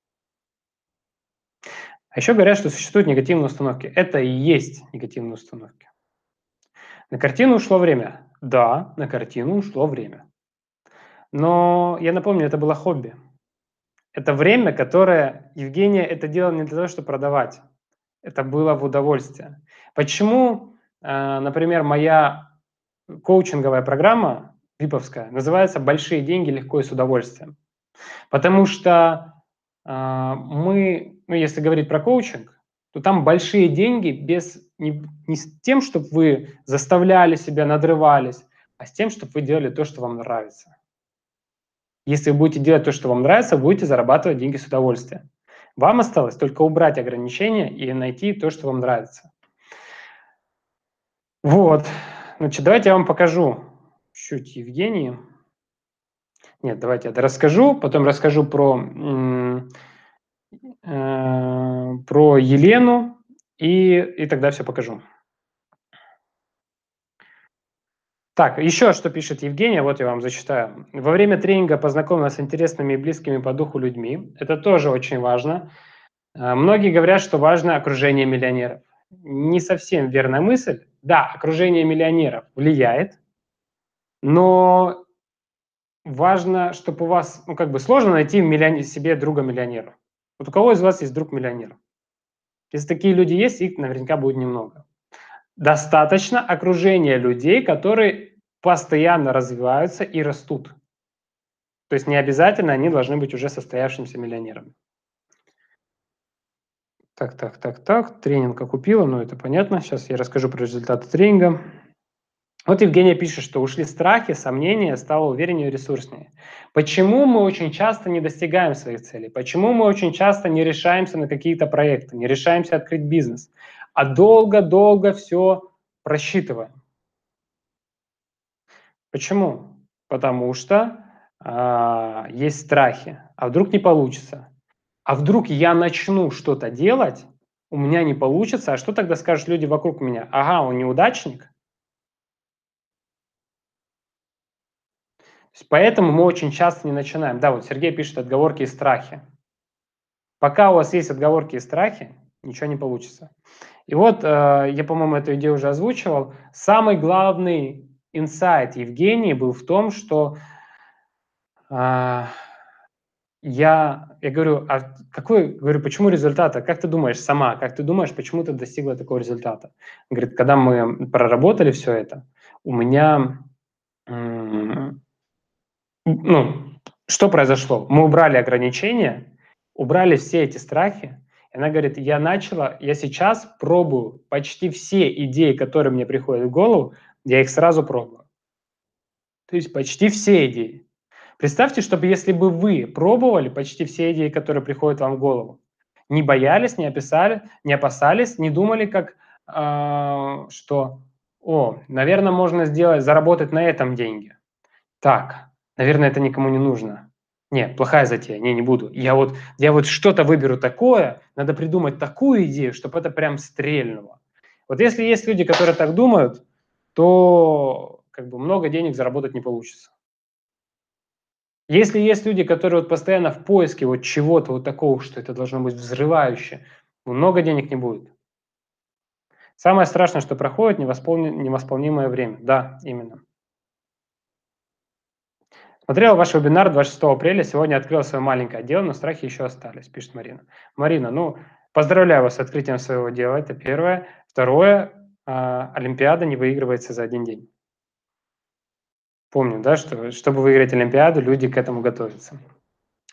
А еще говорят, что существуют негативные установки. Это и есть негативные установки. На картину ушло время. Да, на картину ушло время. Но я напомню, это было хобби. Это время, которое Евгения это делала не для того, чтобы продавать. Это было в удовольствие. Почему, э, например, моя коучинговая программа, виповская, называется «Большие деньги легко и с удовольствием». Потому что э, мы, ну, если говорить про коучинг, то там большие деньги без не, не с тем, чтобы вы заставляли себя, надрывались, а с тем, чтобы вы делали то, что вам нравится. Если вы будете делать то, что вам нравится, будете зарабатывать деньги с удовольствием. Вам осталось только убрать ограничения и найти то, что вам нравится. Вот. Значит, давайте я вам покажу чуть Евгении. Нет, давайте я расскажу, потом расскажу про, э, про Елену, и, и тогда все покажу. Так, еще что пишет Евгения, вот я вам зачитаю. Во время тренинга познакомилась с интересными и близкими по духу людьми. Это тоже очень важно. А, многие говорят, что важно окружение миллионеров. Не совсем верная мысль. Да, окружение миллионеров влияет, но важно, чтобы у вас, ну как бы сложно найти миллион... себе друга миллионера. Вот у кого из вас есть друг миллионер? Если такие люди есть, их наверняка будет немного достаточно окружения людей, которые постоянно развиваются и растут. То есть не обязательно они должны быть уже состоявшимся миллионерами. Так, так, так, так. Тренинг окупила, ну это понятно. Сейчас я расскажу про результаты тренинга. Вот Евгения пишет, что ушли страхи, сомнения, стало увереннее и ресурснее. Почему мы очень часто не достигаем своих целей? Почему мы очень часто не решаемся на какие-то проекты, не решаемся открыть бизнес? А долго-долго все просчитываем. Почему? Потому что э, есть страхи. А вдруг не получится? А вдруг я начну что-то делать, у меня не получится, а что тогда скажут люди вокруг меня? Ага, он неудачник. Поэтому мы очень часто не начинаем. Да, вот Сергей пишет отговорки и страхи. Пока у вас есть отговорки и страхи, ничего не получится. И вот, э, я, по-моему, эту идею уже озвучивал, самый главный инсайт Евгении был в том, что э, я, я говорю, а какой, говорю, почему результата? Как ты думаешь сама, как ты думаешь, почему ты достигла такого результата? Говорит, когда мы проработали все это, у меня, ну, что произошло? Мы убрали ограничения, убрали все эти страхи, она говорит, я начала, я сейчас пробую почти все идеи, которые мне приходят в голову, я их сразу пробую. То есть почти все идеи. Представьте, чтобы если бы вы пробовали почти все идеи, которые приходят вам в голову, не боялись, не описали, не опасались, не думали, как э, что, о, наверное, можно сделать, заработать на этом деньги. Так, наверное, это никому не нужно. Нет, плохая затея, не, не буду. Я вот, я вот что-то выберу такое, надо придумать такую идею, чтобы это прям стрельнуло. Вот если есть люди, которые так думают, то как бы много денег заработать не получится. Если есть люди, которые вот постоянно в поиске вот чего-то вот такого, что это должно быть взрывающее, много денег не будет. Самое страшное, что проходит невосполнимое время. Да, именно. Смотрел ваш вебинар 26 апреля, сегодня открыл свое маленькое дело, но страхи еще остались, пишет Марина. Марина, ну, поздравляю вас с открытием своего дела, это первое. Второе, э, Олимпиада не выигрывается за один день. Помню, да, что чтобы выиграть Олимпиаду, люди к этому готовятся.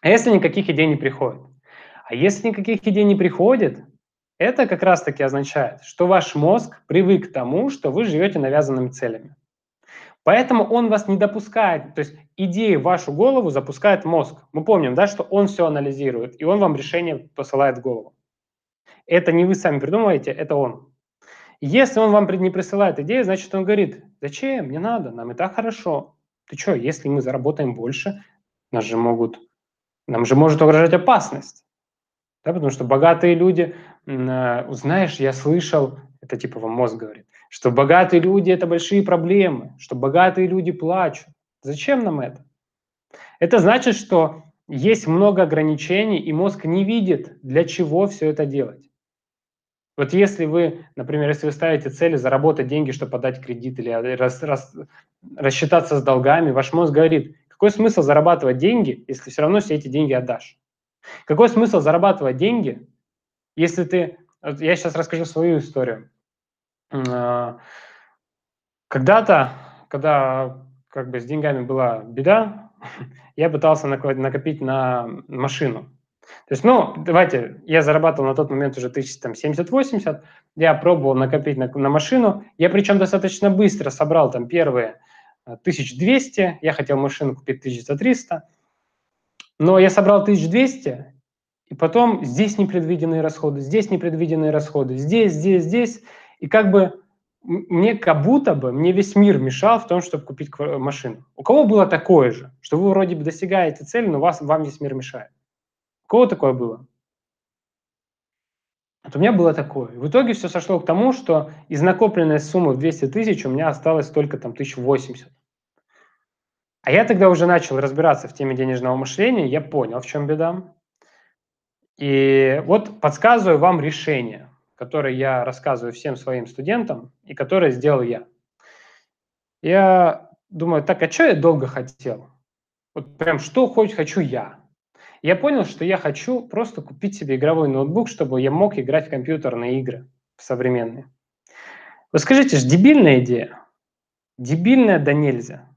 А если никаких идей не приходит? А если никаких идей не приходит, это как раз-таки означает, что ваш мозг привык к тому, что вы живете навязанными целями. Поэтому он вас не допускает, то есть идеи в вашу голову запускает мозг. Мы помним, да, что он все анализирует, и он вам решение посылает в голову. Это не вы сами придумываете, это он. Если он вам не присылает идею, значит, он говорит, зачем, не надо, нам и так хорошо. Ты что, если мы заработаем больше, нас же могут, нам же может угрожать опасность. Да, потому что богатые люди, э, знаешь, я слышал, это типа вам мозг говорит, что богатые люди – это большие проблемы, что богатые люди плачут. Зачем нам это? Это значит, что есть много ограничений, и мозг не видит, для чего все это делать. Вот если вы, например, если вы ставите цели заработать деньги, чтобы подать кредит или рас, рас, рассчитаться с долгами, ваш мозг говорит, какой смысл зарабатывать деньги, если все равно все эти деньги отдашь? Какой смысл зарабатывать деньги, если ты... Вот я сейчас расскажу свою историю. А, когда-то, когда как бы с деньгами была беда, я пытался накопить на машину. То есть, ну, давайте, я зарабатывал на тот момент уже тысяч там 70-80, я пробовал накопить на, на машину, я причем достаточно быстро собрал там первые 1200, а, я хотел машину купить 1300, но я собрал 1200, и потом здесь непредвиденные расходы, здесь непредвиденные расходы, здесь, здесь, здесь, и как бы мне как будто бы, мне весь мир мешал в том, чтобы купить машину. У кого было такое же, что вы вроде бы достигаете цели, но вас, вам весь мир мешает? У кого такое было? Вот у меня было такое. В итоге все сошло к тому, что из накопленной суммы в 200 тысяч у меня осталось только там 1080. А я тогда уже начал разбираться в теме денежного мышления, я понял, в чем беда. И вот подсказываю вам решение который я рассказываю всем своим студентам и который сделал я. Я думаю, так, а что я долго хотел? Вот прям что хоть хочу я? Я понял, что я хочу просто купить себе игровой ноутбук, чтобы я мог играть в компьютерные игры современные. Вы скажите, же дебильная идея? Дебильная да нельзя.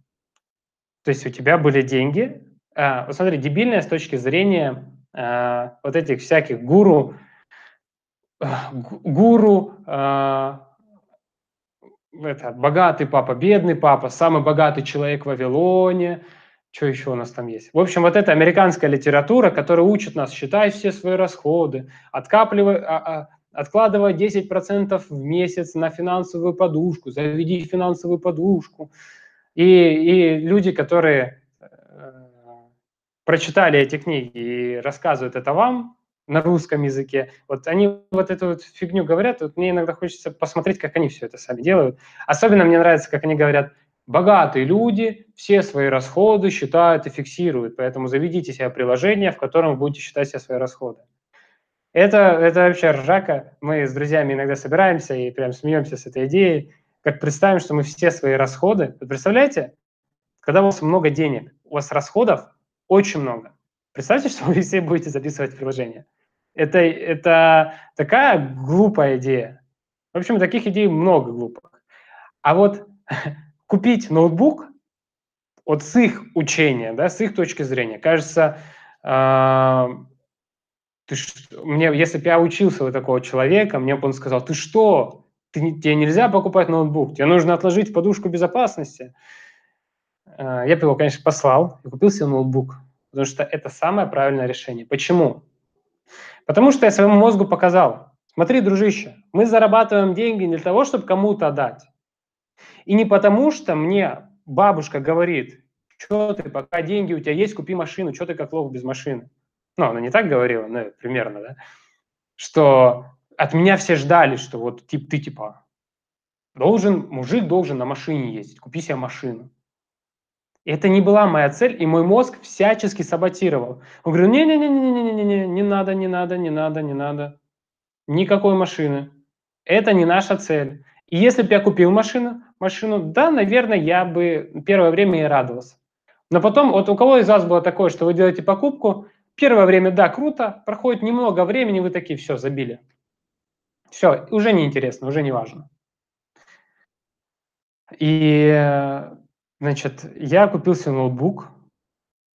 То есть у тебя были деньги. А, вот смотри, дебильная с точки зрения а, вот этих всяких гуру, гуру, э, это, богатый папа, бедный папа, самый богатый человек в Вавилоне, что еще у нас там есть? В общем, вот эта американская литература, которая учит нас, считай все свои расходы, откапливай, а, а, откладывай 10% в месяц на финансовую подушку, заведи финансовую подушку. И, и люди, которые э, прочитали эти книги и рассказывают это вам, на русском языке. Вот они вот эту вот фигню говорят, вот мне иногда хочется посмотреть, как они все это сами делают. Особенно мне нравится, как они говорят, богатые люди все свои расходы считают и фиксируют, поэтому заведите себе приложение, в котором вы будете считать все свои расходы. Это, это вообще ржака. Мы с друзьями иногда собираемся и прям смеемся с этой идеей, как представим, что мы все свои расходы... Вы представляете, когда у вас много денег, у вас расходов очень много, Представьте, что вы все будете записывать приложение. Это, это такая глупая идея. В общем, таких идей много глупых. А вот купить ноутбук, вот с их учения, да, с их точки зрения, кажется, э, ты что, мне, если бы я учился у такого человека, мне бы он сказал, ты что, ты, тебе нельзя покупать ноутбук, тебе нужно отложить подушку безопасности. Э, я бы его, конечно, послал и купил себе ноутбук, потому что это самое правильное решение. Почему? Потому что я своему мозгу показал, смотри, дружище, мы зарабатываем деньги не для того, чтобы кому-то дать. И не потому, что мне бабушка говорит, что ты, пока деньги у тебя есть, купи машину, что ты как лох без машины. Ну, она не так говорила, но примерно, да, что от меня все ждали, что вот тип, ты типа должен, мужик должен на машине ездить, купи себе машину. Это не была моя цель, и мой мозг всячески саботировал. Он говорил, не-не-не-не-не-не, не надо, не надо, не надо, не надо. Никакой машины. Это не наша цель. И если бы я купил машину, машину, да, наверное, я бы первое время и радовался. Но потом, вот у кого из вас было такое, что вы делаете покупку, первое время, да, круто, проходит немного времени, вы такие, все, забили. Все, уже неинтересно, уже не важно. И Значит, я купил себе ноутбук,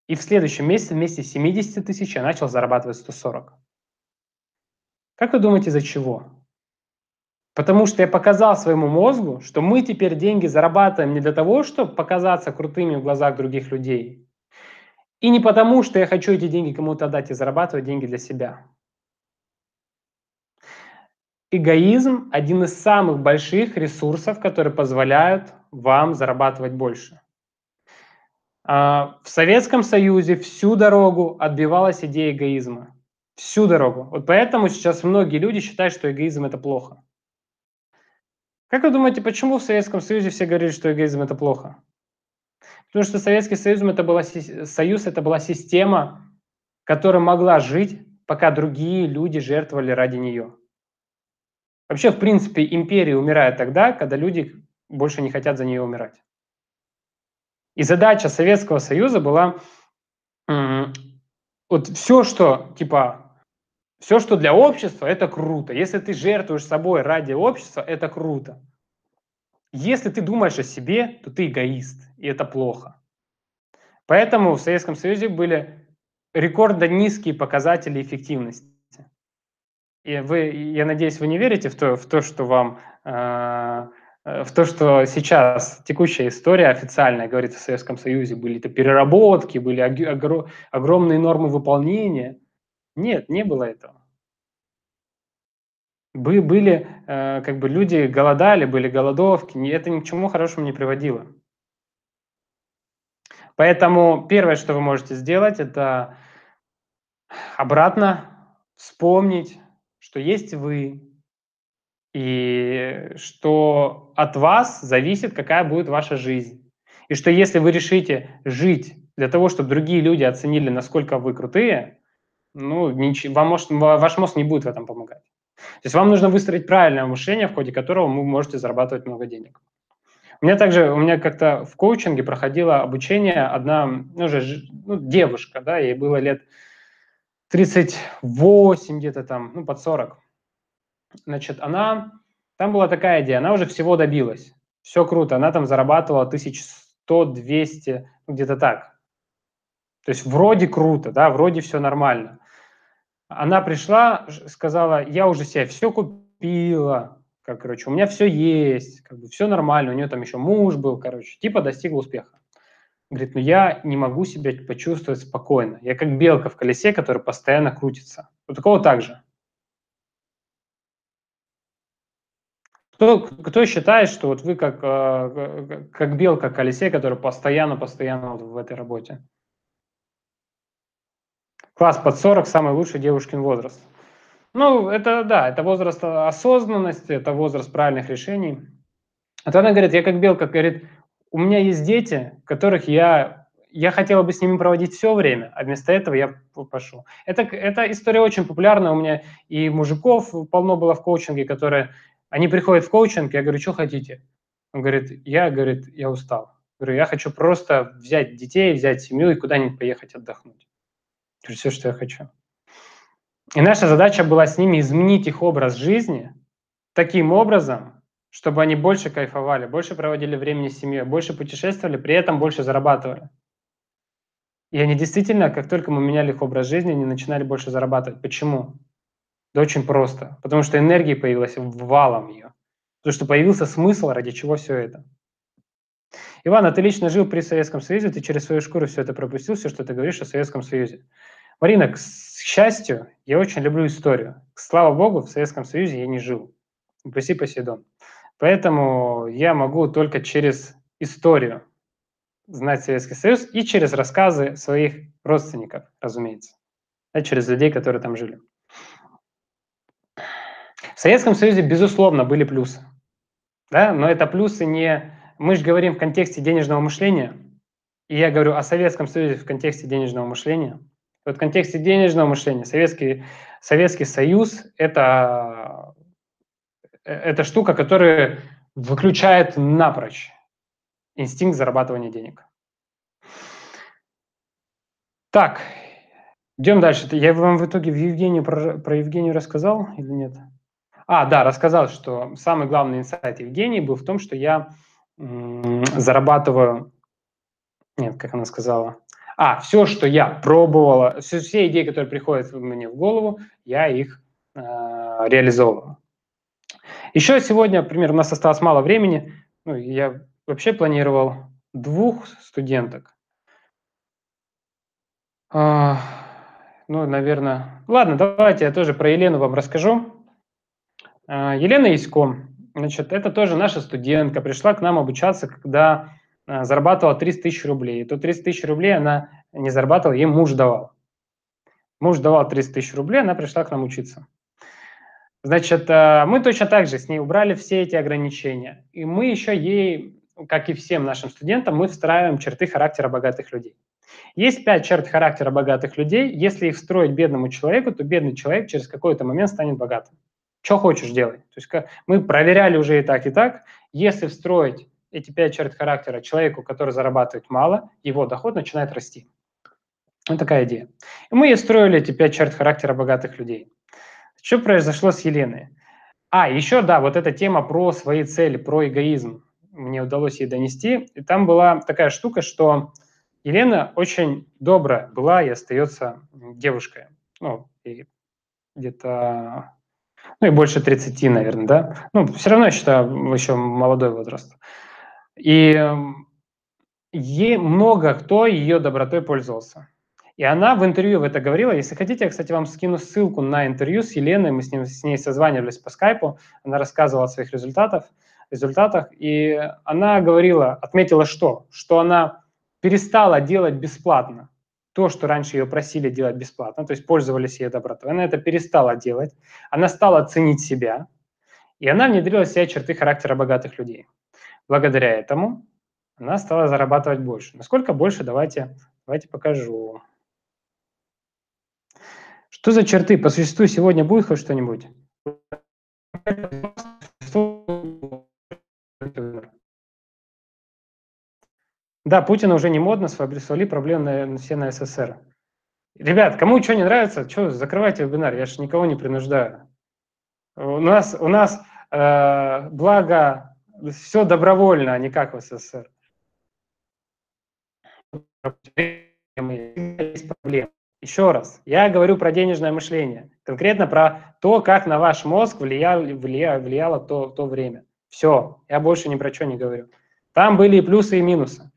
и в следующем месяце вместе с 70 тысяч я начал зарабатывать 140. Как вы думаете, за чего? Потому что я показал своему мозгу, что мы теперь деньги зарабатываем не для того, чтобы показаться крутыми в глазах других людей, и не потому, что я хочу эти деньги кому-то отдать и зарабатывать деньги для себя. Эгоизм – один из самых больших ресурсов, которые позволяют вам зарабатывать больше. А, в Советском Союзе всю дорогу отбивалась идея эгоизма. Всю дорогу. Вот поэтому сейчас многие люди считают, что эгоизм – это плохо. Как вы думаете, почему в Советском Союзе все говорили, что эгоизм – это плохо? Потому что Советский Союз это была, Союз – это была система, которая могла жить, пока другие люди жертвовали ради нее. Вообще, в принципе, империя умирает тогда, когда люди больше не хотят за нее умирать. И задача Советского Союза была вот все, что типа все, что для общества, это круто. Если ты жертвуешь собой ради общества, это круто. Если ты думаешь о себе, то ты эгоист, и это плохо. Поэтому в Советском Союзе были рекордно низкие показатели эффективности. И вы, я надеюсь, вы не верите в то, в то что вам э, в то, что сейчас текущая история официальная говорит о Советском Союзе, были это переработки, были огр огромные нормы выполнения. Нет, не было этого. Бы, были, э, как бы люди голодали, были голодовки, это ни к чему хорошему не приводило. Поэтому первое, что вы можете сделать, это обратно вспомнить что есть вы, и что от вас зависит, какая будет ваша жизнь. И что если вы решите жить для того, чтобы другие люди оценили, насколько вы крутые, ну, ничего, вам может, ваш мозг не будет в этом помогать. То есть вам нужно выстроить правильное мышление, в ходе которого вы можете зарабатывать много денег. У меня также, у меня как-то в коучинге проходило обучение одна, ну, уже, ну, девушка, да, ей было лет 38 где-то там, ну, под 40. Значит, она, там была такая идея, она уже всего добилась. Все круто, она там зарабатывала 1100, 200, ну, где-то так. То есть вроде круто, да, вроде все нормально. Она пришла, сказала, я уже себе все купила, как, короче, у меня все есть, как бы все нормально, у нее там еще муж был, короче, типа достигла успеха. Говорит, ну я не могу себя почувствовать спокойно. Я как белка в колесе, которая постоянно крутится. У такого так же. Кто, кто считает, что вот вы как, э, как белка в колесе, которая постоянно-постоянно вот в этой работе? Класс под 40 – самый лучший девушкин возраст. Ну, это да, это возраст осознанности, это возраст правильных решений. А то она говорит, я как белка, говорит, у меня есть дети, которых я, я хотела бы с ними проводить все время, а вместо этого я пошел. Это, эта история очень популярна у меня, и мужиков полно было в коучинге, которые, они приходят в коучинг, я говорю, что хотите? Он говорит, я, говорит, я устал. Я говорю, я хочу просто взять детей, взять семью и куда-нибудь поехать отдохнуть. Все, что я хочу. И наша задача была с ними изменить их образ жизни таким образом, чтобы они больше кайфовали, больше проводили времени с семьей, больше путешествовали, при этом больше зарабатывали. И они действительно, как только мы меняли их образ жизни, они начинали больше зарабатывать. Почему? Да очень просто. Потому что энергии появилась валом ее. Потому что появился смысл, ради чего все это. Иван, а ты лично жил при Советском Союзе, ты через свою шкуру все это пропустил, все, что ты говоришь о Советском Союзе. Марина, к счастью, я очень люблю историю. Слава богу, в Советском Союзе я не жил. Упаси Поседон. Поэтому я могу только через историю знать Советский Союз и через рассказы своих родственников, разумеется, да, через людей, которые там жили. В Советском Союзе, безусловно, были плюсы, да, но это плюсы не... Мы же говорим в контексте денежного мышления, и я говорю о Советском Союзе в контексте денежного мышления. Вот в контексте денежного мышления Советский, Советский Союз – это, это штука, которая выключает напрочь инстинкт зарабатывания денег. Так, идем дальше. Я вам в итоге в Евгению про, про Евгению рассказал или нет? А, да, рассказал, что самый главный инсайт Евгении был в том, что я зарабатываю... Нет, как она сказала. А, все, что я пробовала, все, все идеи, которые приходят мне в голову, я их э, реализовываю. Еще сегодня, например, у нас осталось мало времени. Ну, я вообще планировал двух студенток. А, ну, наверное... Ладно, давайте я тоже про Елену вам расскажу. А, Елена Исько, значит, это тоже наша студентка, пришла к нам обучаться, когда а, зарабатывала 30 тысяч рублей. И то 30 тысяч рублей она не зарабатывала, ей муж давал. Муж давал 30 тысяч рублей, она пришла к нам учиться. Значит, а, мы точно так же с ней убрали все эти ограничения. И мы еще ей, как и всем нашим студентам, мы встраиваем черты характера богатых людей. Есть пять черт характера богатых людей. Если их встроить бедному человеку, то бедный человек через какой-то момент станет богатым. Что хочешь делать? То есть мы проверяли уже и так, и так. Если встроить эти пять черт характера человеку, который зарабатывает мало, его доход начинает расти. Вот такая идея. И мы строили эти пять черт характера богатых людей. Что произошло с Еленой? А, еще, да, вот эта тема про свои цели, про эгоизм. Мне удалось ей донести. И там была такая штука, что Елена очень добрая была и остается девушкой. Ну, где-то, ну и больше 30, наверное, да. Ну, все равно, я считаю, еще молодой возраст. И ей много кто ее добротой пользовался. И она в интервью в это говорила. Если хотите, я, кстати, вам скину ссылку на интервью с Еленой. Мы с, ним, с ней созванивались по скайпу. Она рассказывала о своих результатах, результатах. И она говорила, отметила что? Что она перестала делать бесплатно то, что раньше ее просили делать бесплатно, то есть пользовались ее добротой. Она это перестала делать. Она стала ценить себя. И она внедрила в себя черты характера богатых людей. Благодаря этому она стала зарабатывать больше. Насколько больше, давайте, давайте покажу. Что за черты? По существу сегодня будет хоть что-нибудь? Да, Путина уже не модно, свали проблемы на, все на СССР. Ребят, кому что не нравится, что, закрывайте вебинар, я же никого не принуждаю. У нас, у нас э, благо все добровольно, а не как в СССР. Есть проблемы. Еще раз, я говорю про денежное мышление, конкретно про то, как на ваш мозг влияло, влияло, влияло то, то время. Все, я больше ни про что не говорю. Там были и плюсы, и минусы.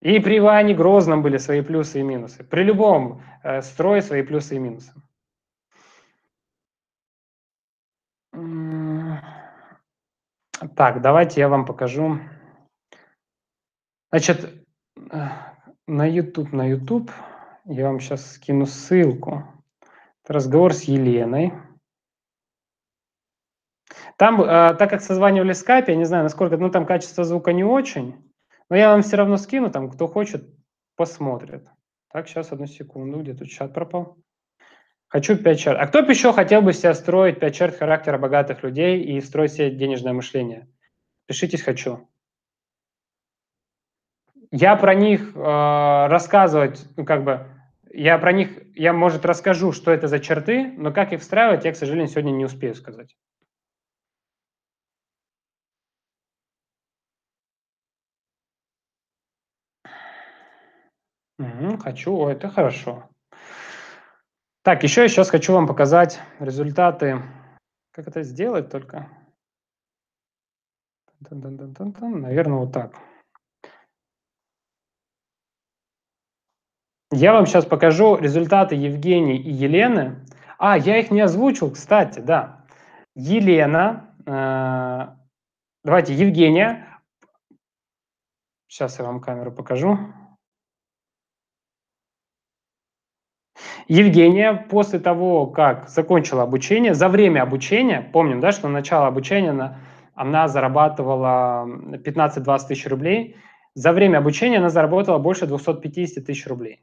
И при Иване Грозном были свои плюсы и минусы. При любом э, строе свои плюсы и минусы. Так, давайте я вам покажу. Значит, на YouTube, на YouTube я вам сейчас скину ссылку. Это разговор с Еленой. Там, э, так как созванивали в скайпе, я не знаю, насколько, ну там качество звука не очень, но я вам все равно скину, там кто хочет, посмотрит. Так, сейчас, одну секунду, где тут чат пропал. Хочу 5 черт. А кто бы еще хотел бы себя строить 5 черт характера богатых людей и строить себе денежное мышление? Пишитесь «хочу». Я про них э, рассказывать, ну, как бы, я про них, я, может, расскажу, что это за черты, но как их встраивать, я, к сожалению, сегодня не успею сказать. Хочу, это хорошо. Так, еще я сейчас хочу вам показать результаты. Как это сделать только? Наверное, вот так. Я вам сейчас покажу результаты Евгении и Елены. А, я их не озвучил, кстати, да. Елена, э, давайте, Евгения. Сейчас я вам камеру покажу. Евгения после того, как закончила обучение, за время обучения, помним, да, что на начало обучения она, она зарабатывала 15-20 тысяч рублей, за время обучения она заработала больше 250 тысяч рублей.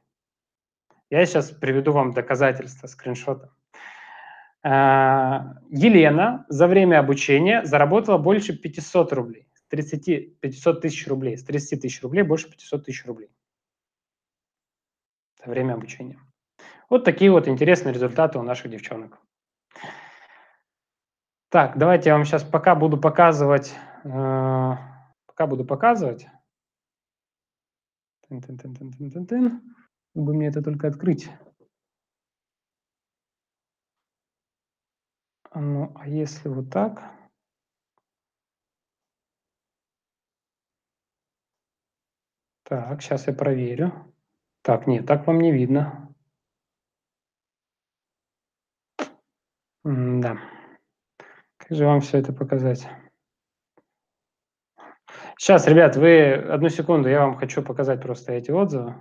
Я сейчас приведу вам доказательства, скриншоты. А, Елена за время обучения заработала больше 500 рублей, 30, 500 тысяч рублей, с 30 тысяч рублей больше 500 тысяч рублей за время обучения. Вот такие вот интересные результаты у наших девчонок. Так, давайте я вам сейчас пока буду показывать, э, пока буду показывать. Тын -тын -тын -тын -тын -тын. Бы мне это только открыть. Ну, а если вот так? Так, сейчас я проверю. Так, нет, так вам не видно. да. Как же вам все это показать? Сейчас, ребят, вы одну секунду, я вам хочу показать просто эти отзывы.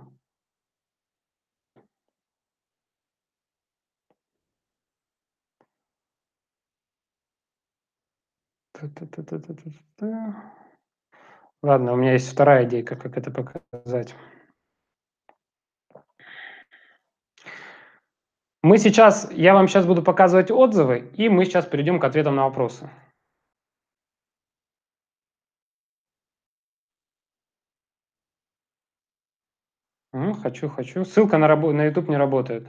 Ладно, у меня есть вторая идейка, как это показать. Мы сейчас, я вам сейчас буду показывать отзывы, и мы сейчас перейдем к ответам на вопросы. Хочу, хочу. Ссылка на, рабо- на YouTube не работает.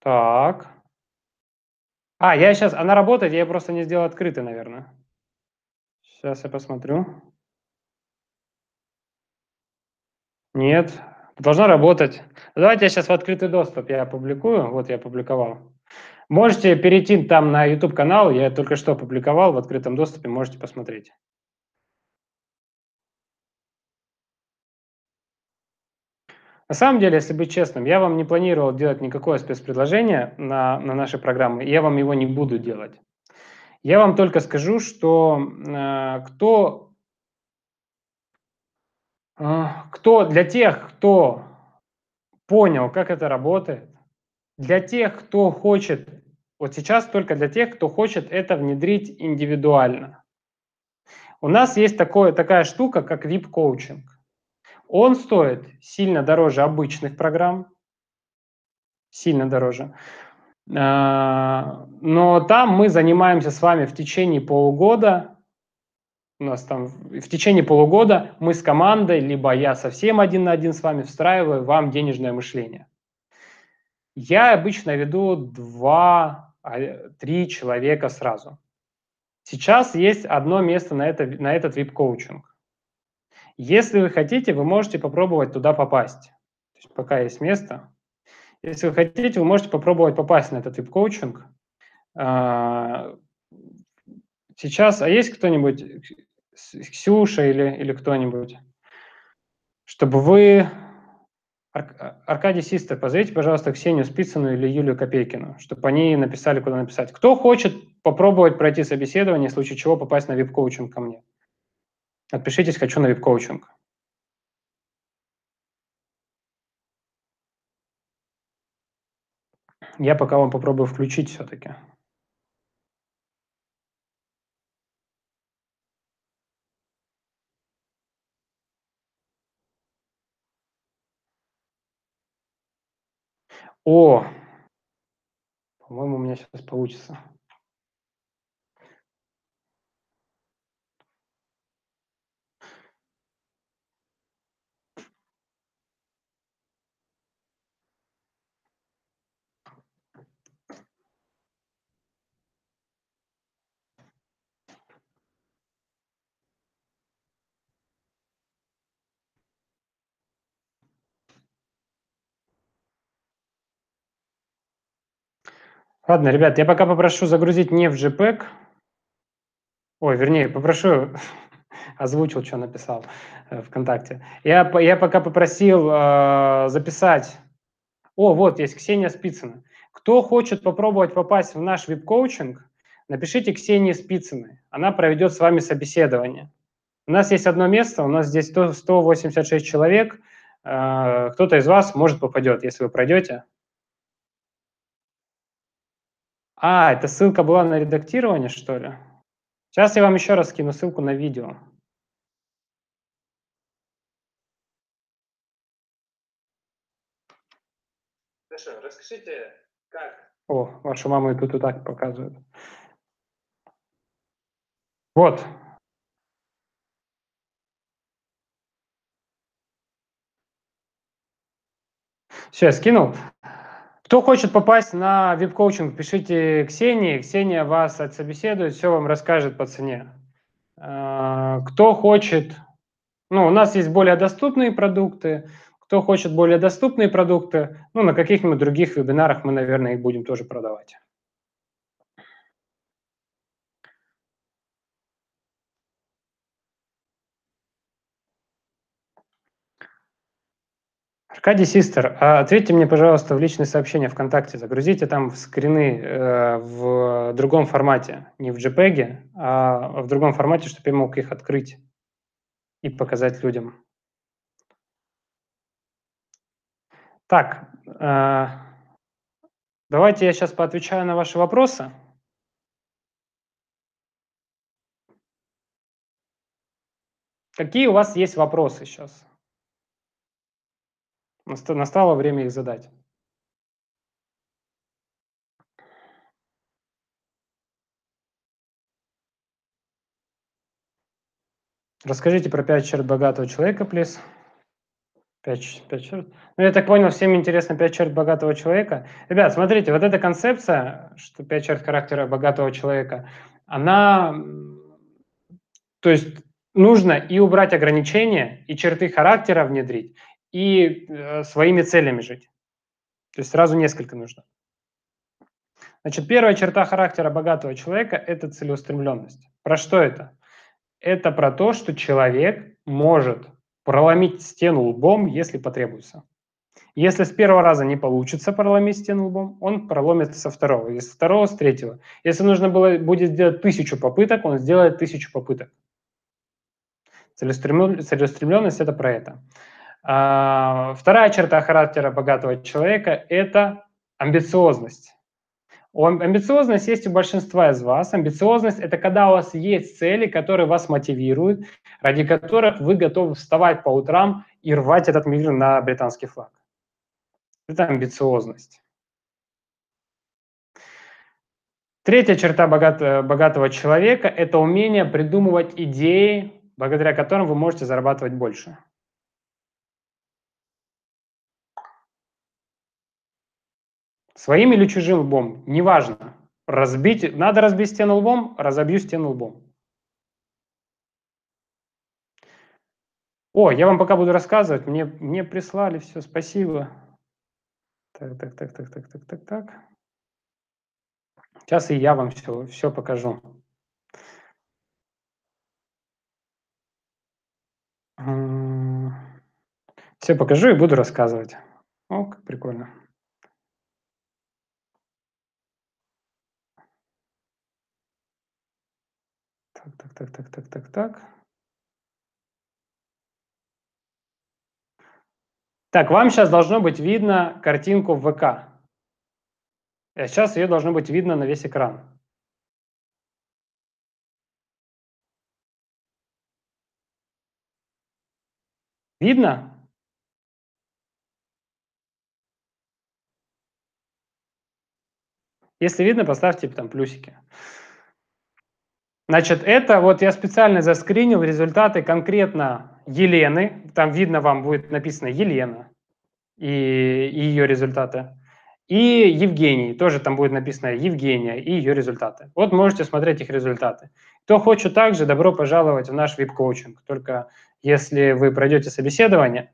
Так. А, я сейчас, она работает, я просто не сделал открытой, наверное. Сейчас я посмотрю. Нет, Должна работать. Давайте я сейчас в открытый доступ я опубликую. Вот я опубликовал. Можете перейти там на YouTube канал, я только что опубликовал в открытом доступе, можете посмотреть. На самом деле, если быть честным, я вам не планировал делать никакое спецпредложение на, на нашей программы, я вам его не буду делать. Я вам только скажу, что э, кто а, кто для тех, кто понял, как это работает, для тех, кто хочет, вот сейчас только для тех, кто хочет это внедрить индивидуально. У нас есть такое, такая штука, как VIP-коучинг. Он стоит сильно дороже обычных программ, сильно дороже. А, но там мы занимаемся с вами в течение полугода у нас там в течение полугода мы с командой, либо я совсем один на один с вами встраиваю вам денежное мышление. Я обычно веду два, а, три человека сразу. Сейчас есть одно место на, это, на этот VIP-коучинг. Если вы хотите, вы можете попробовать туда попасть. То есть пока есть место. Если вы хотите, вы можете попробовать попасть на этот VIP-коучинг. А, сейчас, а есть кто-нибудь, Ксюша или, или кто-нибудь, чтобы вы... Ар- Аркадий Систер, позовите, пожалуйста, Ксению Спицыну или Юлию Копейкину, чтобы они написали, куда написать. Кто хочет попробовать пройти собеседование, в случае чего попасть на вип-коучинг ко мне? Отпишитесь «Хочу на вип-коучинг». Я пока вам попробую включить все-таки. О, по-моему, у меня сейчас получится. Ладно, ребят, я пока попрошу загрузить не в JPEG. Ой, вернее, попрошу, озвучил, что написал э, ВКонтакте. Я, я пока попросил э, записать... О, вот есть Ксения Спицына. Кто хочет попробовать попасть в наш вип-коучинг, напишите Ксении Спицыной. Она проведет с вами собеседование. У нас есть одно место, у нас здесь 186 человек. Э, кто-то из вас, может, попадет, если вы пройдете. А, это ссылка была на редактирование, что ли? Сейчас я вам еще раз скину ссылку на видео. Хорошо, расскажите, как... О, вашу маму и тут и так показывают. Вот. Все, я скинул. Кто хочет попасть на вип-коучинг, пишите Ксении. Ксения вас отсобеседует, все вам расскажет по цене. А, кто хочет... Ну, у нас есть более доступные продукты. Кто хочет более доступные продукты, ну, на каких-нибудь других вебинарах мы, наверное, их будем тоже продавать. Аркадий Систер, а ответьте мне, пожалуйста, в личные сообщения ВКонтакте. Загрузите там скрины э, в другом формате, не в JPEG, а в другом формате, чтобы я мог их открыть и показать людям. Так, э, давайте я сейчас поотвечаю на ваши вопросы. Какие у вас есть вопросы сейчас? Настало время их задать. Расскажите про пять черт богатого человека, плиз. Пять, пять черт. Ну, я так понял, всем интересно пять черт богатого человека. Ребят, смотрите, вот эта концепция, что пять черт характера богатого человека, она, то есть нужно и убрать ограничения, и черты характера внедрить, и э, своими целями жить. То есть сразу несколько нужно. Значит, первая черта характера богатого человека – это целеустремленность. Про что это? Это про то, что человек может проломить стену лбом, если потребуется. Если с первого раза не получится проломить стену лбом, он проломит со второго, если с второго, с третьего. Если нужно было, будет сделать тысячу попыток, он сделает тысячу попыток. Целеустремленность – это про это. А, вторая черта характера богатого человека – это амбициозность. Амбициозность есть у большинства из вас. Амбициозность – это когда у вас есть цели, которые вас мотивируют, ради которых вы готовы вставать по утрам и рвать этот мир на британский флаг. Это амбициозность. Третья черта богатого, богатого человека – это умение придумывать идеи, благодаря которым вы можете зарабатывать больше. Своим или чужим лбом, неважно. Разбить, надо разбить стену лбом, разобью стену лбом. О, я вам пока буду рассказывать, мне, мне прислали все, спасибо. Так, так, так, так, так, так, так, так. Сейчас и я вам все, все покажу. Все покажу и буду рассказывать. О, как прикольно. Так, так, так, так, так, так. Так, вам сейчас должно быть видно картинку в ВК. Сейчас ее должно быть видно на весь экран. Видно? Если видно, поставьте там плюсики. Значит, это вот я специально заскринил результаты конкретно Елены. Там видно вам будет написано Елена и, и ее результаты. И Евгений, тоже там будет написано Евгения и ее результаты. Вот можете смотреть их результаты. Кто хочет также, добро пожаловать в наш вип-коучинг. Только если вы пройдете собеседование,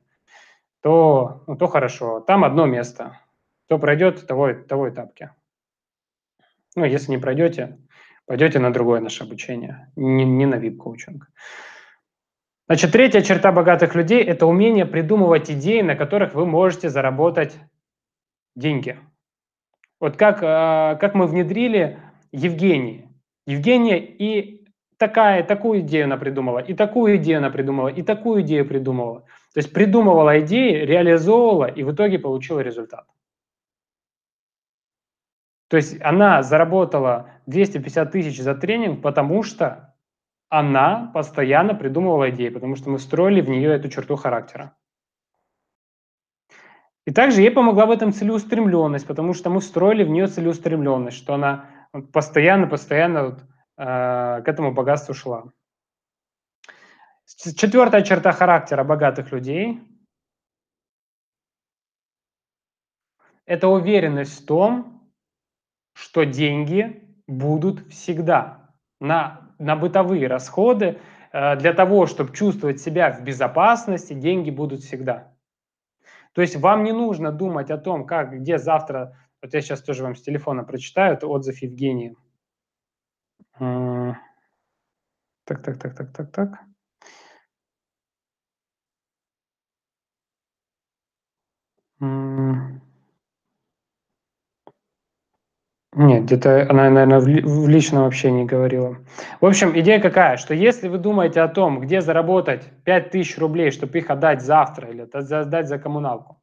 то, ну, то хорошо. Там одно место. Кто пройдет, того, того и тапки. Ну, если не пройдете, пойдете на другое наше обучение, не, не на VIP-коучинг. Значит, третья черта богатых людей – это умение придумывать идеи, на которых вы можете заработать деньги. Вот как, а, как мы внедрили Евгении. Евгения и такая, такую идею она придумала, и такую идею она придумала, и такую идею придумала. То есть придумывала идеи, реализовывала и в итоге получила результат. То есть она заработала 250 тысяч за тренинг, потому что она постоянно придумывала идеи, потому что мы строили в нее эту черту характера. И также ей помогла в этом целеустремленность, потому что мы строили в нее целеустремленность, что она постоянно-постоянно вот, э, к этому богатству шла. Четвертая черта характера богатых людей – это уверенность в том, что деньги будут всегда на на бытовые расходы, э, для того, чтобы чувствовать себя в безопасности, деньги будут всегда. То есть вам не нужно думать о том, как, где завтра, вот я сейчас тоже вам с телефона прочитаю, это отзыв Евгении. Так, так, так, так, так, так. Нет, где-то она, наверное, в личном общении говорила. В общем, идея какая, что если вы думаете о том, где заработать 5000 рублей, чтобы их отдать завтра или отдать за коммуналку,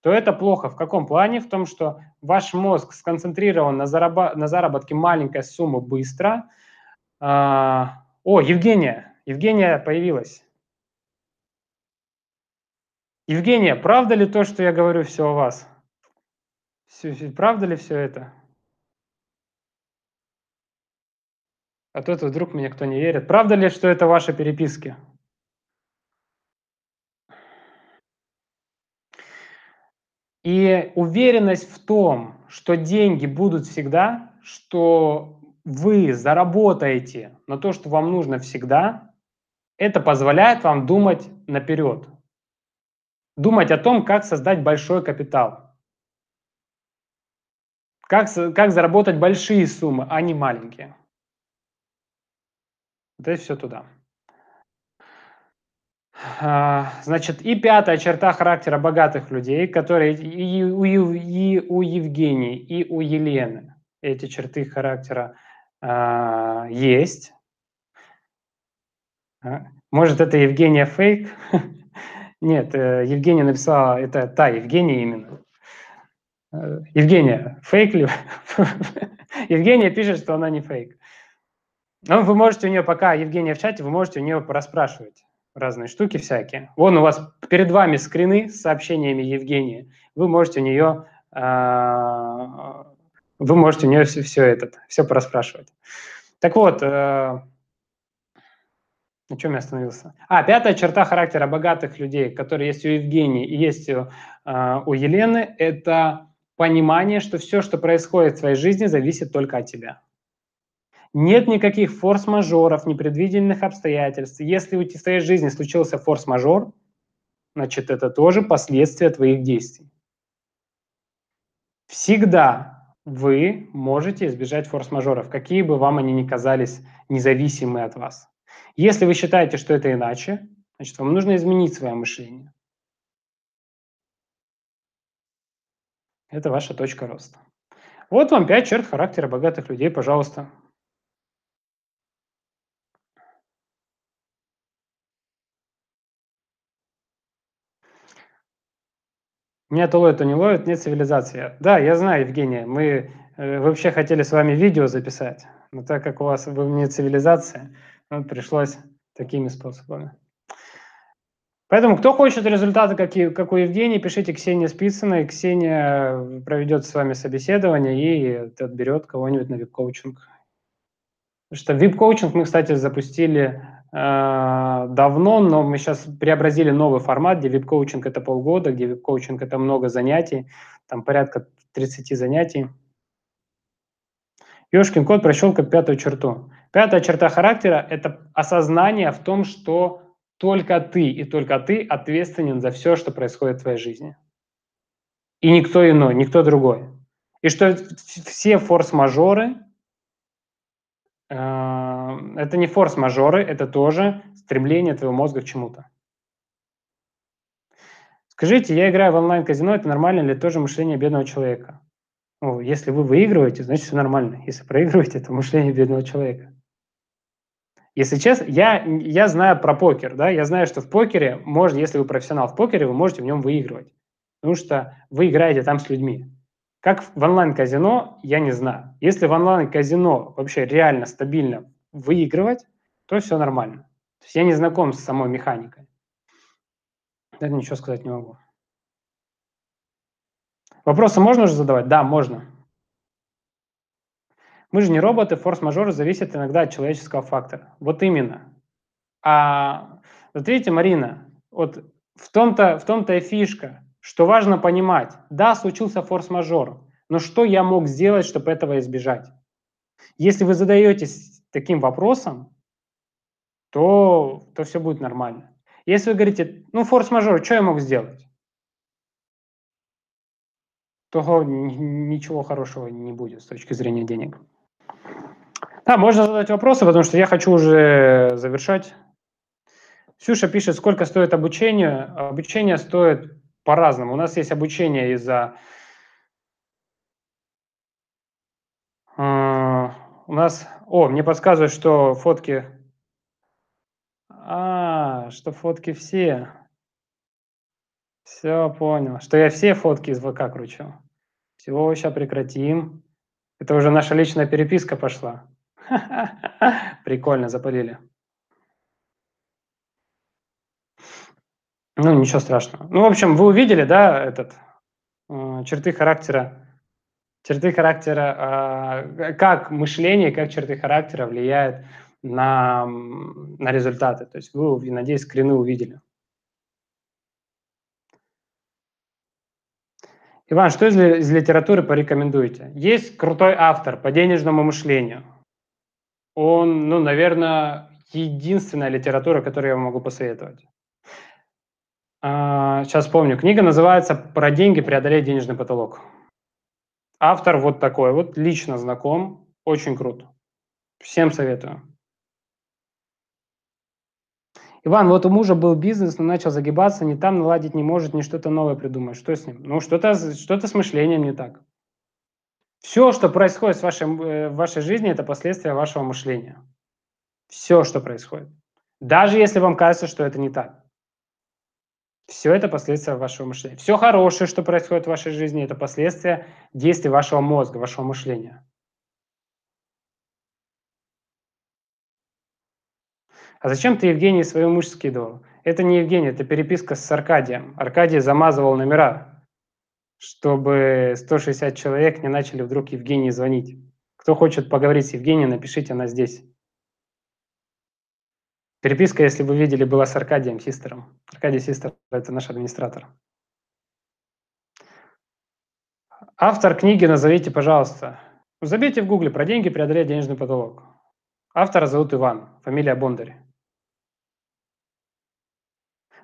то это плохо. В каком плане? В том, что ваш мозг сконцентрирован на, зараб- на заработке маленькой суммы быстро. А- о, Евгения, Евгения появилась. Евгения, правда ли то, что я говорю все о вас? Правда ли все это? А тут вдруг мне кто не верит. Правда ли, что это ваши переписки? И уверенность в том, что деньги будут всегда, что вы заработаете на то, что вам нужно всегда, это позволяет вам думать наперед. Думать о том, как создать большой капитал. Как, как заработать большие суммы, а не маленькие. Да и все туда. А, значит, и пятая черта характера богатых людей, которые и у, и у Евгении, и у Елены эти черты характера а, есть. А, может, это Евгения фейк? Нет, э, Евгения написала, это та Евгения именно. Э, Евгения, фейк ли? Евгения пишет, что она не фейк. Ну, вы можете у нее, пока Евгения в чате, вы можете у нее расспрашивать разные штуки всякие. Вон у вас перед вами скрины с сообщениями Евгении. Вы можете у нее, э, вы можете у нее все, все это, все проспрашивать. Так вот, э, на чем я остановился? А, пятая черта характера богатых людей, которые есть у Евгении и есть у, э, у Елены, это понимание, что все, что происходит в твоей жизни, зависит только от тебя. Нет никаких форс-мажоров, непредвиденных обстоятельств. Если у тебя в твоей жизни случился форс-мажор, значит, это тоже последствия твоих действий. Всегда вы можете избежать форс-мажоров, какие бы вам они ни казались независимые от вас. Если вы считаете, что это иначе, значит, вам нужно изменить свое мышление. Это ваша точка роста. Вот вам пять черт характера богатых людей, пожалуйста. Меня то ловит, то не ловит, нет цивилизации. Да, я знаю, Евгения, мы э, вообще хотели с вами видео записать, но так как у вас вы вне цивилизации, ну, пришлось такими способами. Поэтому, кто хочет результаты, как, и, как у Евгении, пишите Ксении Спицыной. Ксения проведет с вами собеседование и отберет кого-нибудь на вип-коучинг. Потому что вип-коучинг мы, кстати, запустили Э, давно, но мы сейчас преобразили новый формат, где вип-коучинг это полгода, где вип-коучинг это много занятий, там порядка 30 занятий. Ёшкин кот прощелкает пятую черту. Пятая черта характера – это осознание в том, что только ты и только ты ответственен за все, что происходит в твоей жизни. И никто иной, никто другой. И что все форс-мажоры э, это не форс-мажоры, это тоже стремление твоего мозга к чему-то. Скажите, я играю в онлайн-казино, это нормально ли тоже мышление бедного человека? Ну, если вы выигрываете, значит все нормально. Если проигрываете, это мышление бедного человека. Если честно, я, я знаю про покер, да, я знаю, что в покере, можно, если вы профессионал в покере, вы можете в нем выигрывать, потому что вы играете там с людьми. Как в онлайн-казино, я не знаю. Если в онлайн-казино вообще реально стабильно выигрывать, то все нормально. То есть я не знаком с самой механикой. Это ничего сказать не могу. Вопросы можно уже задавать? Да, можно. Мы же не роботы, форс-мажоры зависят иногда от человеческого фактора. Вот именно. А видите, Марина, вот в том-то в том-то и фишка, что важно понимать, да, случился форс-мажор, но что я мог сделать, чтобы этого избежать? Если вы задаетесь таким вопросом, то, то все будет нормально. Если вы говорите, ну, форс-мажор, что я мог сделать? То ничего хорошего не будет с точки зрения денег. Да, можно задать вопросы, потому что я хочу уже завершать. Сюша пишет, сколько стоит обучение. Обучение стоит по-разному. У нас есть обучение из-за... Uh, у нас... О, мне подсказывают, что фотки... А, что фотки все. Все, понял. Что я все фотки из ВК кручу. Все, сейчас прекратим. Это уже наша личная переписка пошла. Прикольно, запалили. Ну, ничего страшного. Ну, в общем, вы увидели, да, этот, э, черты характера, черты характера, э, как мышление, как черты характера влияют на, на результаты. То есть вы, надеюсь, скрины увидели. Иван, что из, из литературы порекомендуете? Есть крутой автор по денежному мышлению – он, ну, наверное, единственная литература, которую я могу посоветовать. А, сейчас помню. Книга называется «Про деньги преодолеть денежный потолок». Автор вот такой, вот лично знаком, очень круто. Всем советую. Иван, вот у мужа был бизнес, но начал загибаться, не там наладить не может, не что-то новое придумать. Что с ним? Ну, что-то что с мышлением не так. Все, что происходит в вашей, э, в вашей жизни, это последствия вашего мышления. Все, что происходит. Даже если вам кажется, что это не так. Все это последствия вашего мышления. Все хорошее, что происходит в вашей жизни, это последствия действий вашего мозга, вашего мышления. А зачем ты, Евгений, свою мышь скидывал? Это не Евгений, это переписка с Аркадием. Аркадий замазывал номера чтобы 160 человек не начали вдруг Евгении звонить. Кто хочет поговорить с Евгенией, напишите, она здесь. Переписка, если вы видели, была с Аркадием Систером. Аркадий Систер – это наш администратор. Автор книги назовите, пожалуйста. Забейте в гугле «Про деньги преодолеть денежный потолок». Автора зовут Иван, фамилия Бондарь.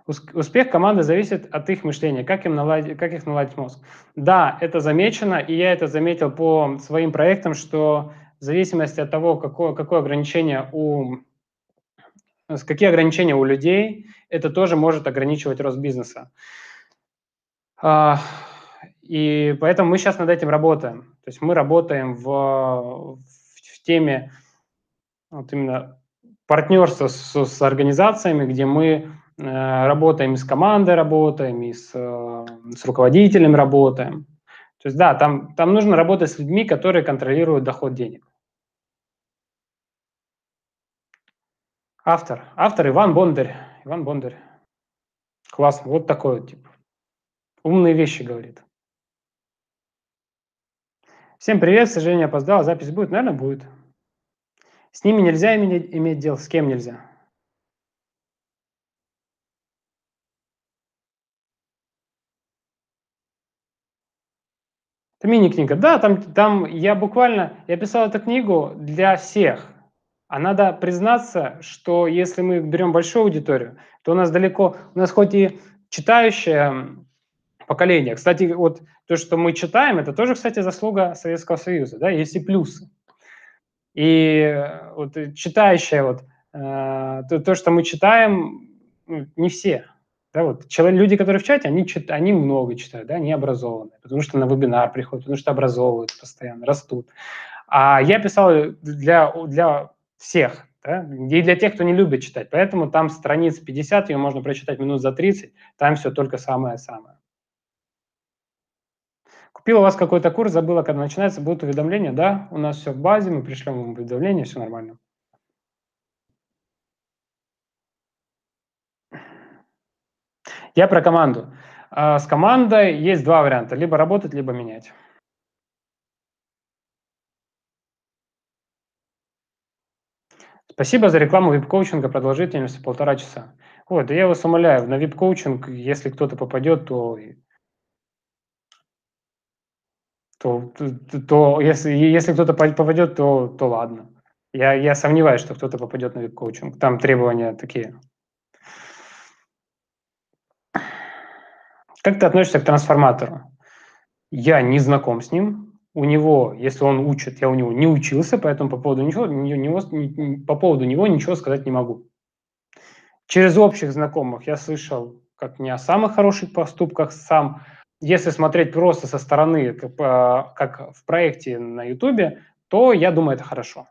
Успех команды зависит от их мышления, как, им наладить, как их наладить мозг. Да, это замечено, и я это заметил по своим проектам, что в зависимости от того, какое, какое ограничение у, какие ограничения у людей, это тоже может ограничивать рост бизнеса. А, и поэтому мы сейчас над этим работаем. То есть мы работаем в, в теме вот именно партнерства с, с организациями, где мы Э, работаем и с командой, работаем, и с, э, с руководителем работаем. То есть да, там, там нужно работать с людьми, которые контролируют доход денег. Автор. Автор Иван Бондарь. Иван Бондарь. Классно. Вот такой вот тип. Умные вещи говорит. Всем привет. К сожалению, опоздал. Запись будет? Наверное, будет. С ними нельзя иметь, иметь дело. С кем нельзя? Это мини-книга. Да, там, там я буквально, я писал эту книгу для всех. А надо признаться, что если мы берем большую аудиторию, то у нас далеко, у нас хоть и читающая поколения. Кстати, вот то, что мы читаем, это тоже, кстати, заслуга Советского Союза, да, есть и плюсы. И вот читающая вот э, то, то, что мы читаем, ну, не все. Да, вот человек, люди, которые в чате, они, чит, они много читают, да, они образованы, потому что на вебинар приходят, потому что образовывают постоянно, растут. А я писал для, для всех, да, и для тех, кто не любит читать. Поэтому там страниц 50, ее можно прочитать минут за 30, там все только самое-самое. Купил у вас какой-то курс, забыла, когда начинается, будут уведомления, да, у нас все в базе, мы пришлем вам уведомления, все нормально. Я про команду. А, с командой есть два варианта. Либо работать, либо менять. Спасибо за рекламу вип-коучинга продолжительностью полтора часа. Вот, да я вас умоляю, на вип-коучинг, если кто-то попадет, то, то, то, то если, если кто-то попадет, то, то ладно. Я, я сомневаюсь, что кто-то попадет на вип-коучинг. Там требования такие Как ты относишься к трансформатору? Я не знаком с ним. У него, если он учит, я у него не учился, поэтому по поводу него, него, по поводу него ничего сказать не могу. Через общих знакомых я слышал как не о самых хороших поступках сам. Если смотреть просто со стороны, как, как в проекте на Ютубе, то я думаю, это хорошо.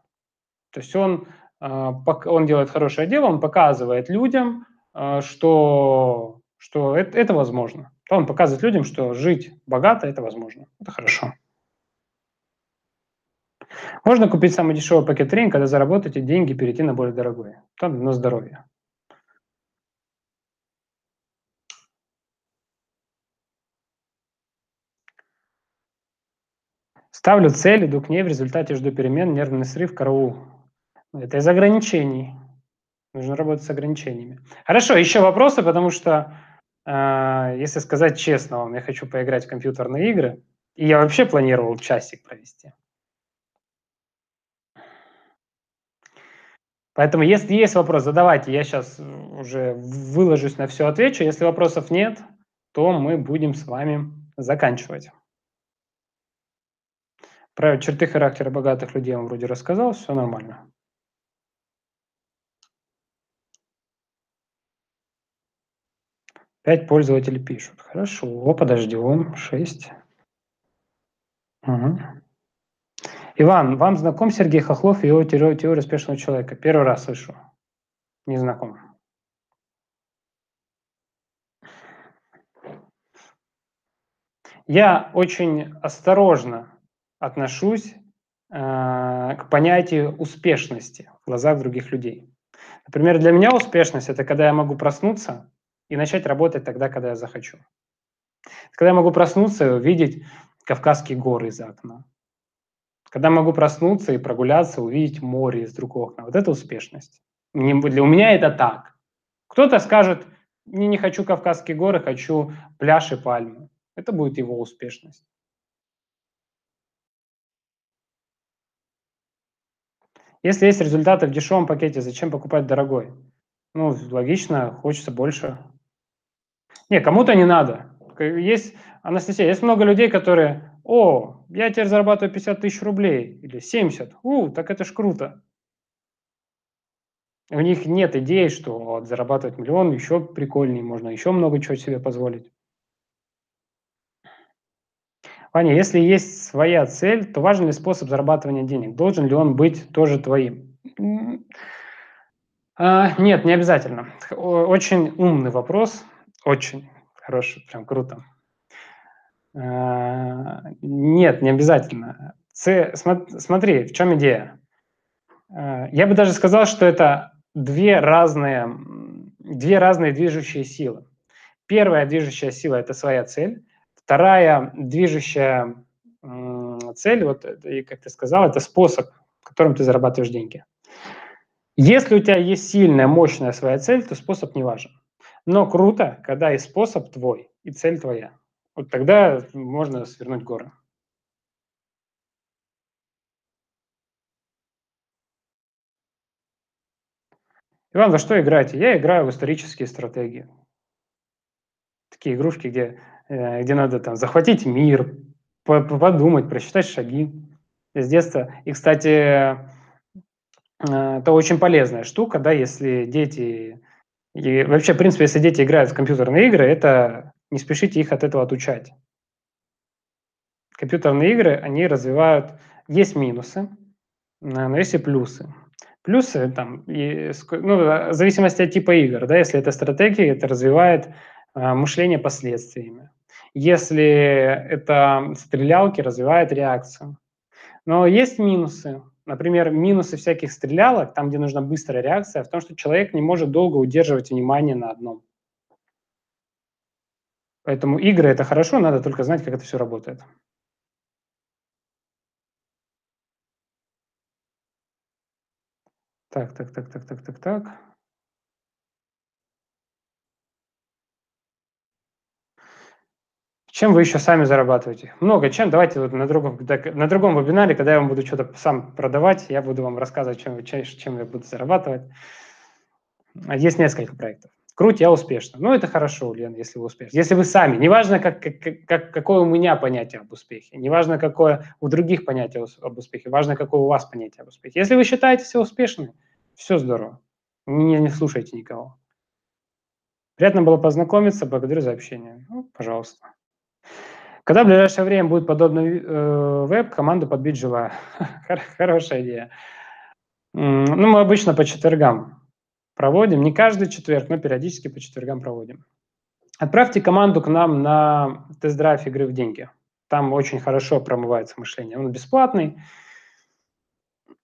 То есть он, а, он делает хорошее дело, он показывает людям, а, что, что это, это возможно. Он показывает людям, что жить богато – это возможно. Это хорошо. Можно купить самый дешевый пакет тренинга, когда заработаете деньги, перейти на более дорогой. Там на здоровье. Ставлю цель, иду к ней, в результате жду перемен, нервный срыв, караул. Это из ограничений. Нужно работать с ограничениями. Хорошо, еще вопросы, потому что а, если сказать честно вам, я хочу поиграть в компьютерные игры, и я вообще планировал часик провести. Поэтому, если есть вопрос, задавайте. Я сейчас уже выложусь на все, отвечу. Если вопросов нет, то мы будем с вами заканчивать. Про черты характера богатых людей я вам вроде рассказал, все нормально. Пять пользователей пишут. Хорошо, подождем. Шесть. Угу. Иван, вам знаком Сергей Хохлов и его теория, теория успешного человека? Первый раз слышу. Не знаком. Я очень осторожно отношусь э, к понятию успешности в глазах других людей. Например, для меня успешность – это когда я могу проснуться и начать работать тогда, когда я захочу. Когда я могу проснуться и увидеть Кавказские горы из окна. Когда могу проснуться и прогуляться, увидеть море из другого окна. Вот это успешность. Для, меня это так. Кто-то скажет, не, не хочу Кавказские горы, хочу пляж и пальмы. Это будет его успешность. Если есть результаты в дешевом пакете, зачем покупать дорогой? Ну, логично, хочется больше не, кому-то не надо. Есть, Анастасия, есть много людей, которые, о, я теперь зарабатываю 50 тысяч рублей или 70, у, так это ж круто. У них нет идеи, что вот, зарабатывать миллион еще прикольнее, можно еще много чего себе позволить. Ваня, если есть своя цель, то важен ли способ зарабатывания денег? Должен ли он быть тоже твоим? А, нет, не обязательно. Очень умный вопрос. Очень хороший, прям круто. А, нет, не обязательно. Смотри, в чем идея? А, я бы даже сказал, что это две разные, две разные движущие силы. Первая движущая сила – это своя цель. Вторая движущая цель, вот, как ты сказал, это способ, которым ты зарабатываешь деньги. Если у тебя есть сильная, мощная своя цель, то способ не важен. Но круто, когда и способ твой, и цель твоя. Вот тогда можно свернуть горы. Иван, во что играете? Я играю в исторические стратегии. Такие игрушки, где э, где надо там захватить мир, подумать, просчитать шаги с детства. И, кстати, э, это очень полезная штука, да, если дети... И вообще, в принципе, если дети играют в компьютерные игры, это не спешите их от этого отучать. Компьютерные игры, они развивают... Есть минусы, но есть и плюсы. Плюсы там, и, ну, в зависимости от типа игр, да, если это стратегия, это развивает а, мышление последствиями. Если это стрелялки, развивает реакцию. Но есть минусы. Например, минусы всяких стрелялок, там, где нужна быстрая реакция, в том, что человек не может долго удерживать внимание на одном. Поэтому игры – это хорошо, надо только знать, как это все работает. Так, так, так, так, так, так, так. Чем вы еще сами зарабатываете? Много чем. Давайте вот на другом, на другом вебинаре, когда я вам буду что-то сам продавать, я буду вам рассказывать, чем, чем я буду зарабатывать. Есть несколько проектов. Круть, я успешно. Ну, это хорошо, Лен, если вы успешны. Если вы сами, неважно, как, как, как, какое у меня понятие об успехе, неважно, какое у других понятие об успехе, важно, какое у вас понятие об успехе. Если вы считаете себя успешным, все здорово. Не, не слушайте никого. Приятно было познакомиться, благодарю за общение. Ну, пожалуйста. Когда в ближайшее время будет подобный э, веб, команду подбить желаю. Хорошая идея. Ну, мы обычно по четвергам проводим. Не каждый четверг, но периодически по четвергам проводим. Отправьте команду к нам на тест-драйв игры в деньги. Там очень хорошо промывается мышление. Он бесплатный.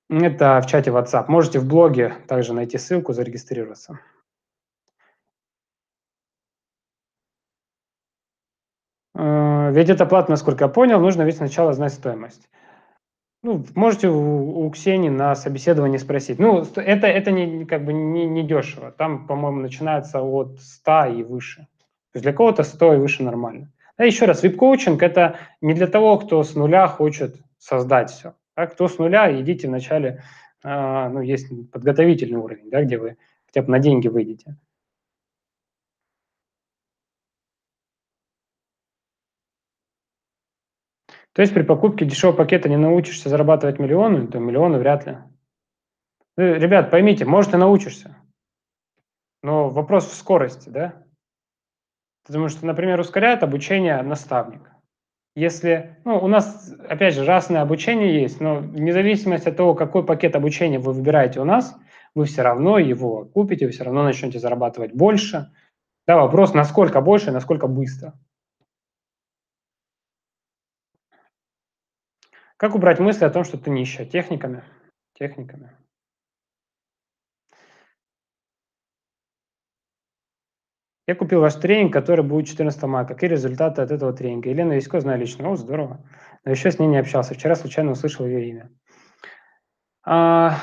Это в чате WhatsApp. Можете в блоге также найти ссылку, зарегистрироваться. Э, ведь это плата, насколько я понял, нужно ведь сначала знать стоимость. Ну, можете у, у Ксении на собеседовании спросить. Ну, это, это не, как бы не, не дешево. Там, по-моему, начинается от 100 и выше. То есть для кого-то 100 и выше нормально. А еще раз, вип-коучинг – это не для того, кто с нуля хочет создать все. А кто с нуля, идите вначале, э, ну, есть подготовительный уровень, да, где вы хотя бы на деньги выйдете. То есть при покупке дешевого пакета не научишься зарабатывать миллионы, то миллионы вряд ли. Э, ребят, поймите, может и научишься, но вопрос в скорости, да? Потому что, например, ускоряет обучение наставник. Если, ну, у нас, опять же, разное обучение есть, но вне зависимости от того, какой пакет обучения вы выбираете у нас, вы все равно его купите, вы все равно начнете зарабатывать больше. Да, вопрос, насколько больше, насколько быстро. Как убрать мысли о том, что ты нищая? Техниками. Техниками. Я купил ваш тренинг, который будет 14 мая. Какие результаты от этого тренинга? Елена Висько знаю лично. О, здорово. Но еще с ней не общался. Вчера случайно услышал ее имя. А,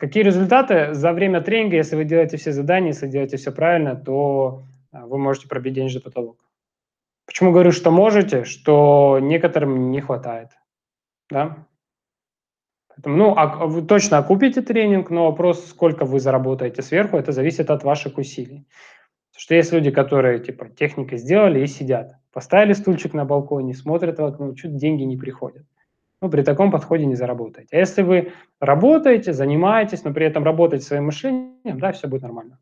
какие результаты? За время тренинга, если вы делаете все задания, если делаете все правильно, то а, вы можете пробить денежный потолок. Почему говорю, что можете? Что некоторым не хватает. Да? Ну, а вы точно окупите тренинг, но вопрос, сколько вы заработаете сверху, это зависит от ваших усилий. Потому что есть люди, которые, типа, техникой сделали и сидят. Поставили стульчик на балконе, смотрят в окно, чуть деньги не приходят. Ну, при таком подходе не заработаете. А если вы работаете, занимаетесь, но при этом работаете своим мышлением, да, все будет нормально.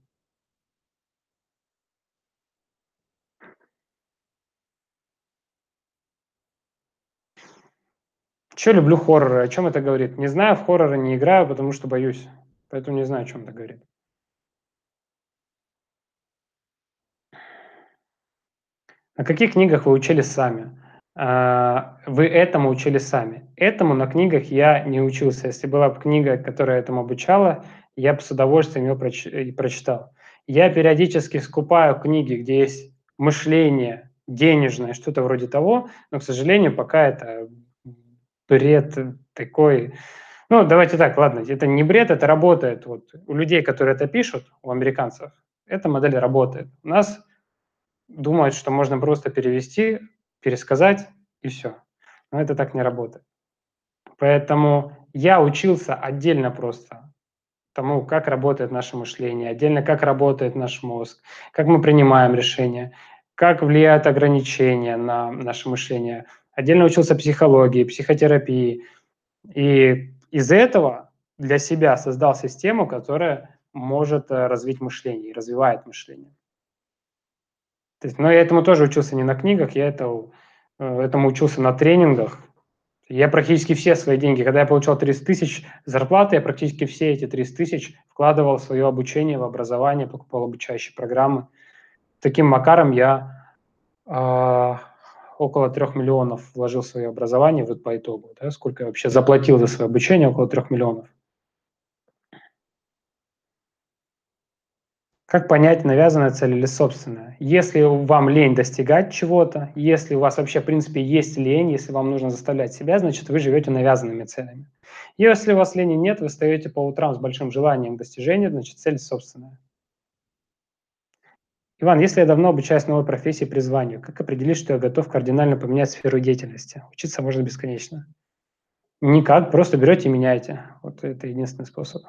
Че люблю хорроры? О чем это говорит? Не знаю, в хорроры не играю, потому что боюсь. Поэтому не знаю, о чем это говорит. На каких книгах вы учились сами? А, вы этому учились сами. Этому на книгах я не учился. Если была бы книга, которая этому обучала, я бы с удовольствием ее проч- прочитал. Я периодически скупаю книги, где есть мышление денежное, что-то вроде того, но, к сожалению, пока это бред такой. Ну, давайте так, ладно, это не бред, это работает. Вот у людей, которые это пишут, у американцев, эта модель работает. У нас думают, что можно просто перевести, пересказать и все. Но это так не работает. Поэтому я учился отдельно просто тому, как работает наше мышление, отдельно как работает наш мозг, как мы принимаем решения. как влияют ограничения на наше мышление. Отдельно учился психологии, психотерапии. И из этого для себя создал систему, которая может э, развить мышление, развивает мышление. То есть, но я этому тоже учился не на книгах, я это, э, этому учился на тренингах. Я практически все свои деньги, когда я получал 30 тысяч зарплаты, я практически все эти 30 тысяч вкладывал в свое обучение, в образование, покупал обучающие программы. Таким макаром я э, около трех миллионов вложил в свое образование вот по итогу. Да, сколько я вообще заплатил за свое обучение? Около трех миллионов. Как понять, навязанная цель или собственная? Если вам лень достигать чего-то, если у вас вообще, в принципе, есть лень, если вам нужно заставлять себя, значит, вы живете навязанными целями. Если у вас лени нет, вы встаете по утрам с большим желанием достижения, значит, цель собственная. Иван, если я давно обучаюсь новой профессии призванию, как определить, что я готов кардинально поменять сферу деятельности? Учиться можно бесконечно. Никак, просто берете и меняете. Вот это единственный способ.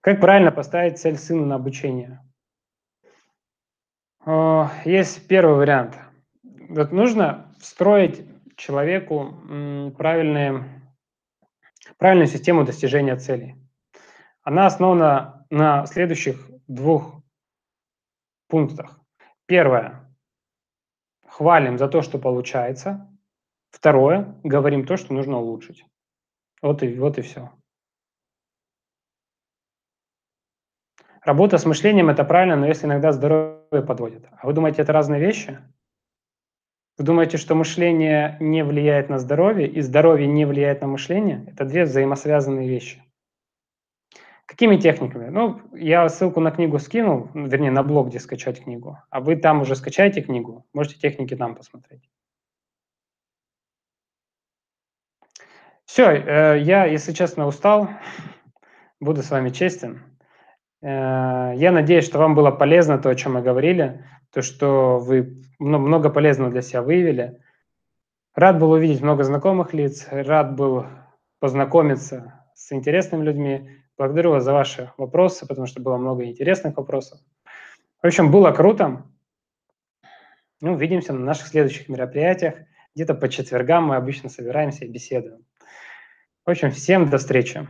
Как правильно поставить цель сыну на обучение? Есть первый вариант. Вот нужно встроить человеку правильные, правильную систему достижения целей. Она основана на следующих двух пунктах. Первое. Хвалим за то, что получается. Второе. Говорим то, что нужно улучшить. Вот и, вот и все. Работа с мышлением – это правильно, но если иногда здоровье подводит. А вы думаете, это разные вещи? Вы думаете, что мышление не влияет на здоровье и здоровье не влияет на мышление? Это две взаимосвязанные вещи. Какими техниками? Ну, я ссылку на книгу скинул, вернее, на блог, где скачать книгу. А вы там уже скачаете книгу, можете техники там посмотреть. Все, э, я, если честно, устал. Буду с вами честен. Э, я надеюсь, что вам было полезно то, о чем мы говорили, то, что вы много полезного для себя выявили. Рад был увидеть много знакомых лиц, рад был познакомиться с интересными людьми. Благодарю вас за ваши вопросы, потому что было много интересных вопросов. В общем, было круто. Ну, увидимся на наших следующих мероприятиях. Где-то по четвергам мы обычно собираемся и беседуем. В общем, всем до встречи.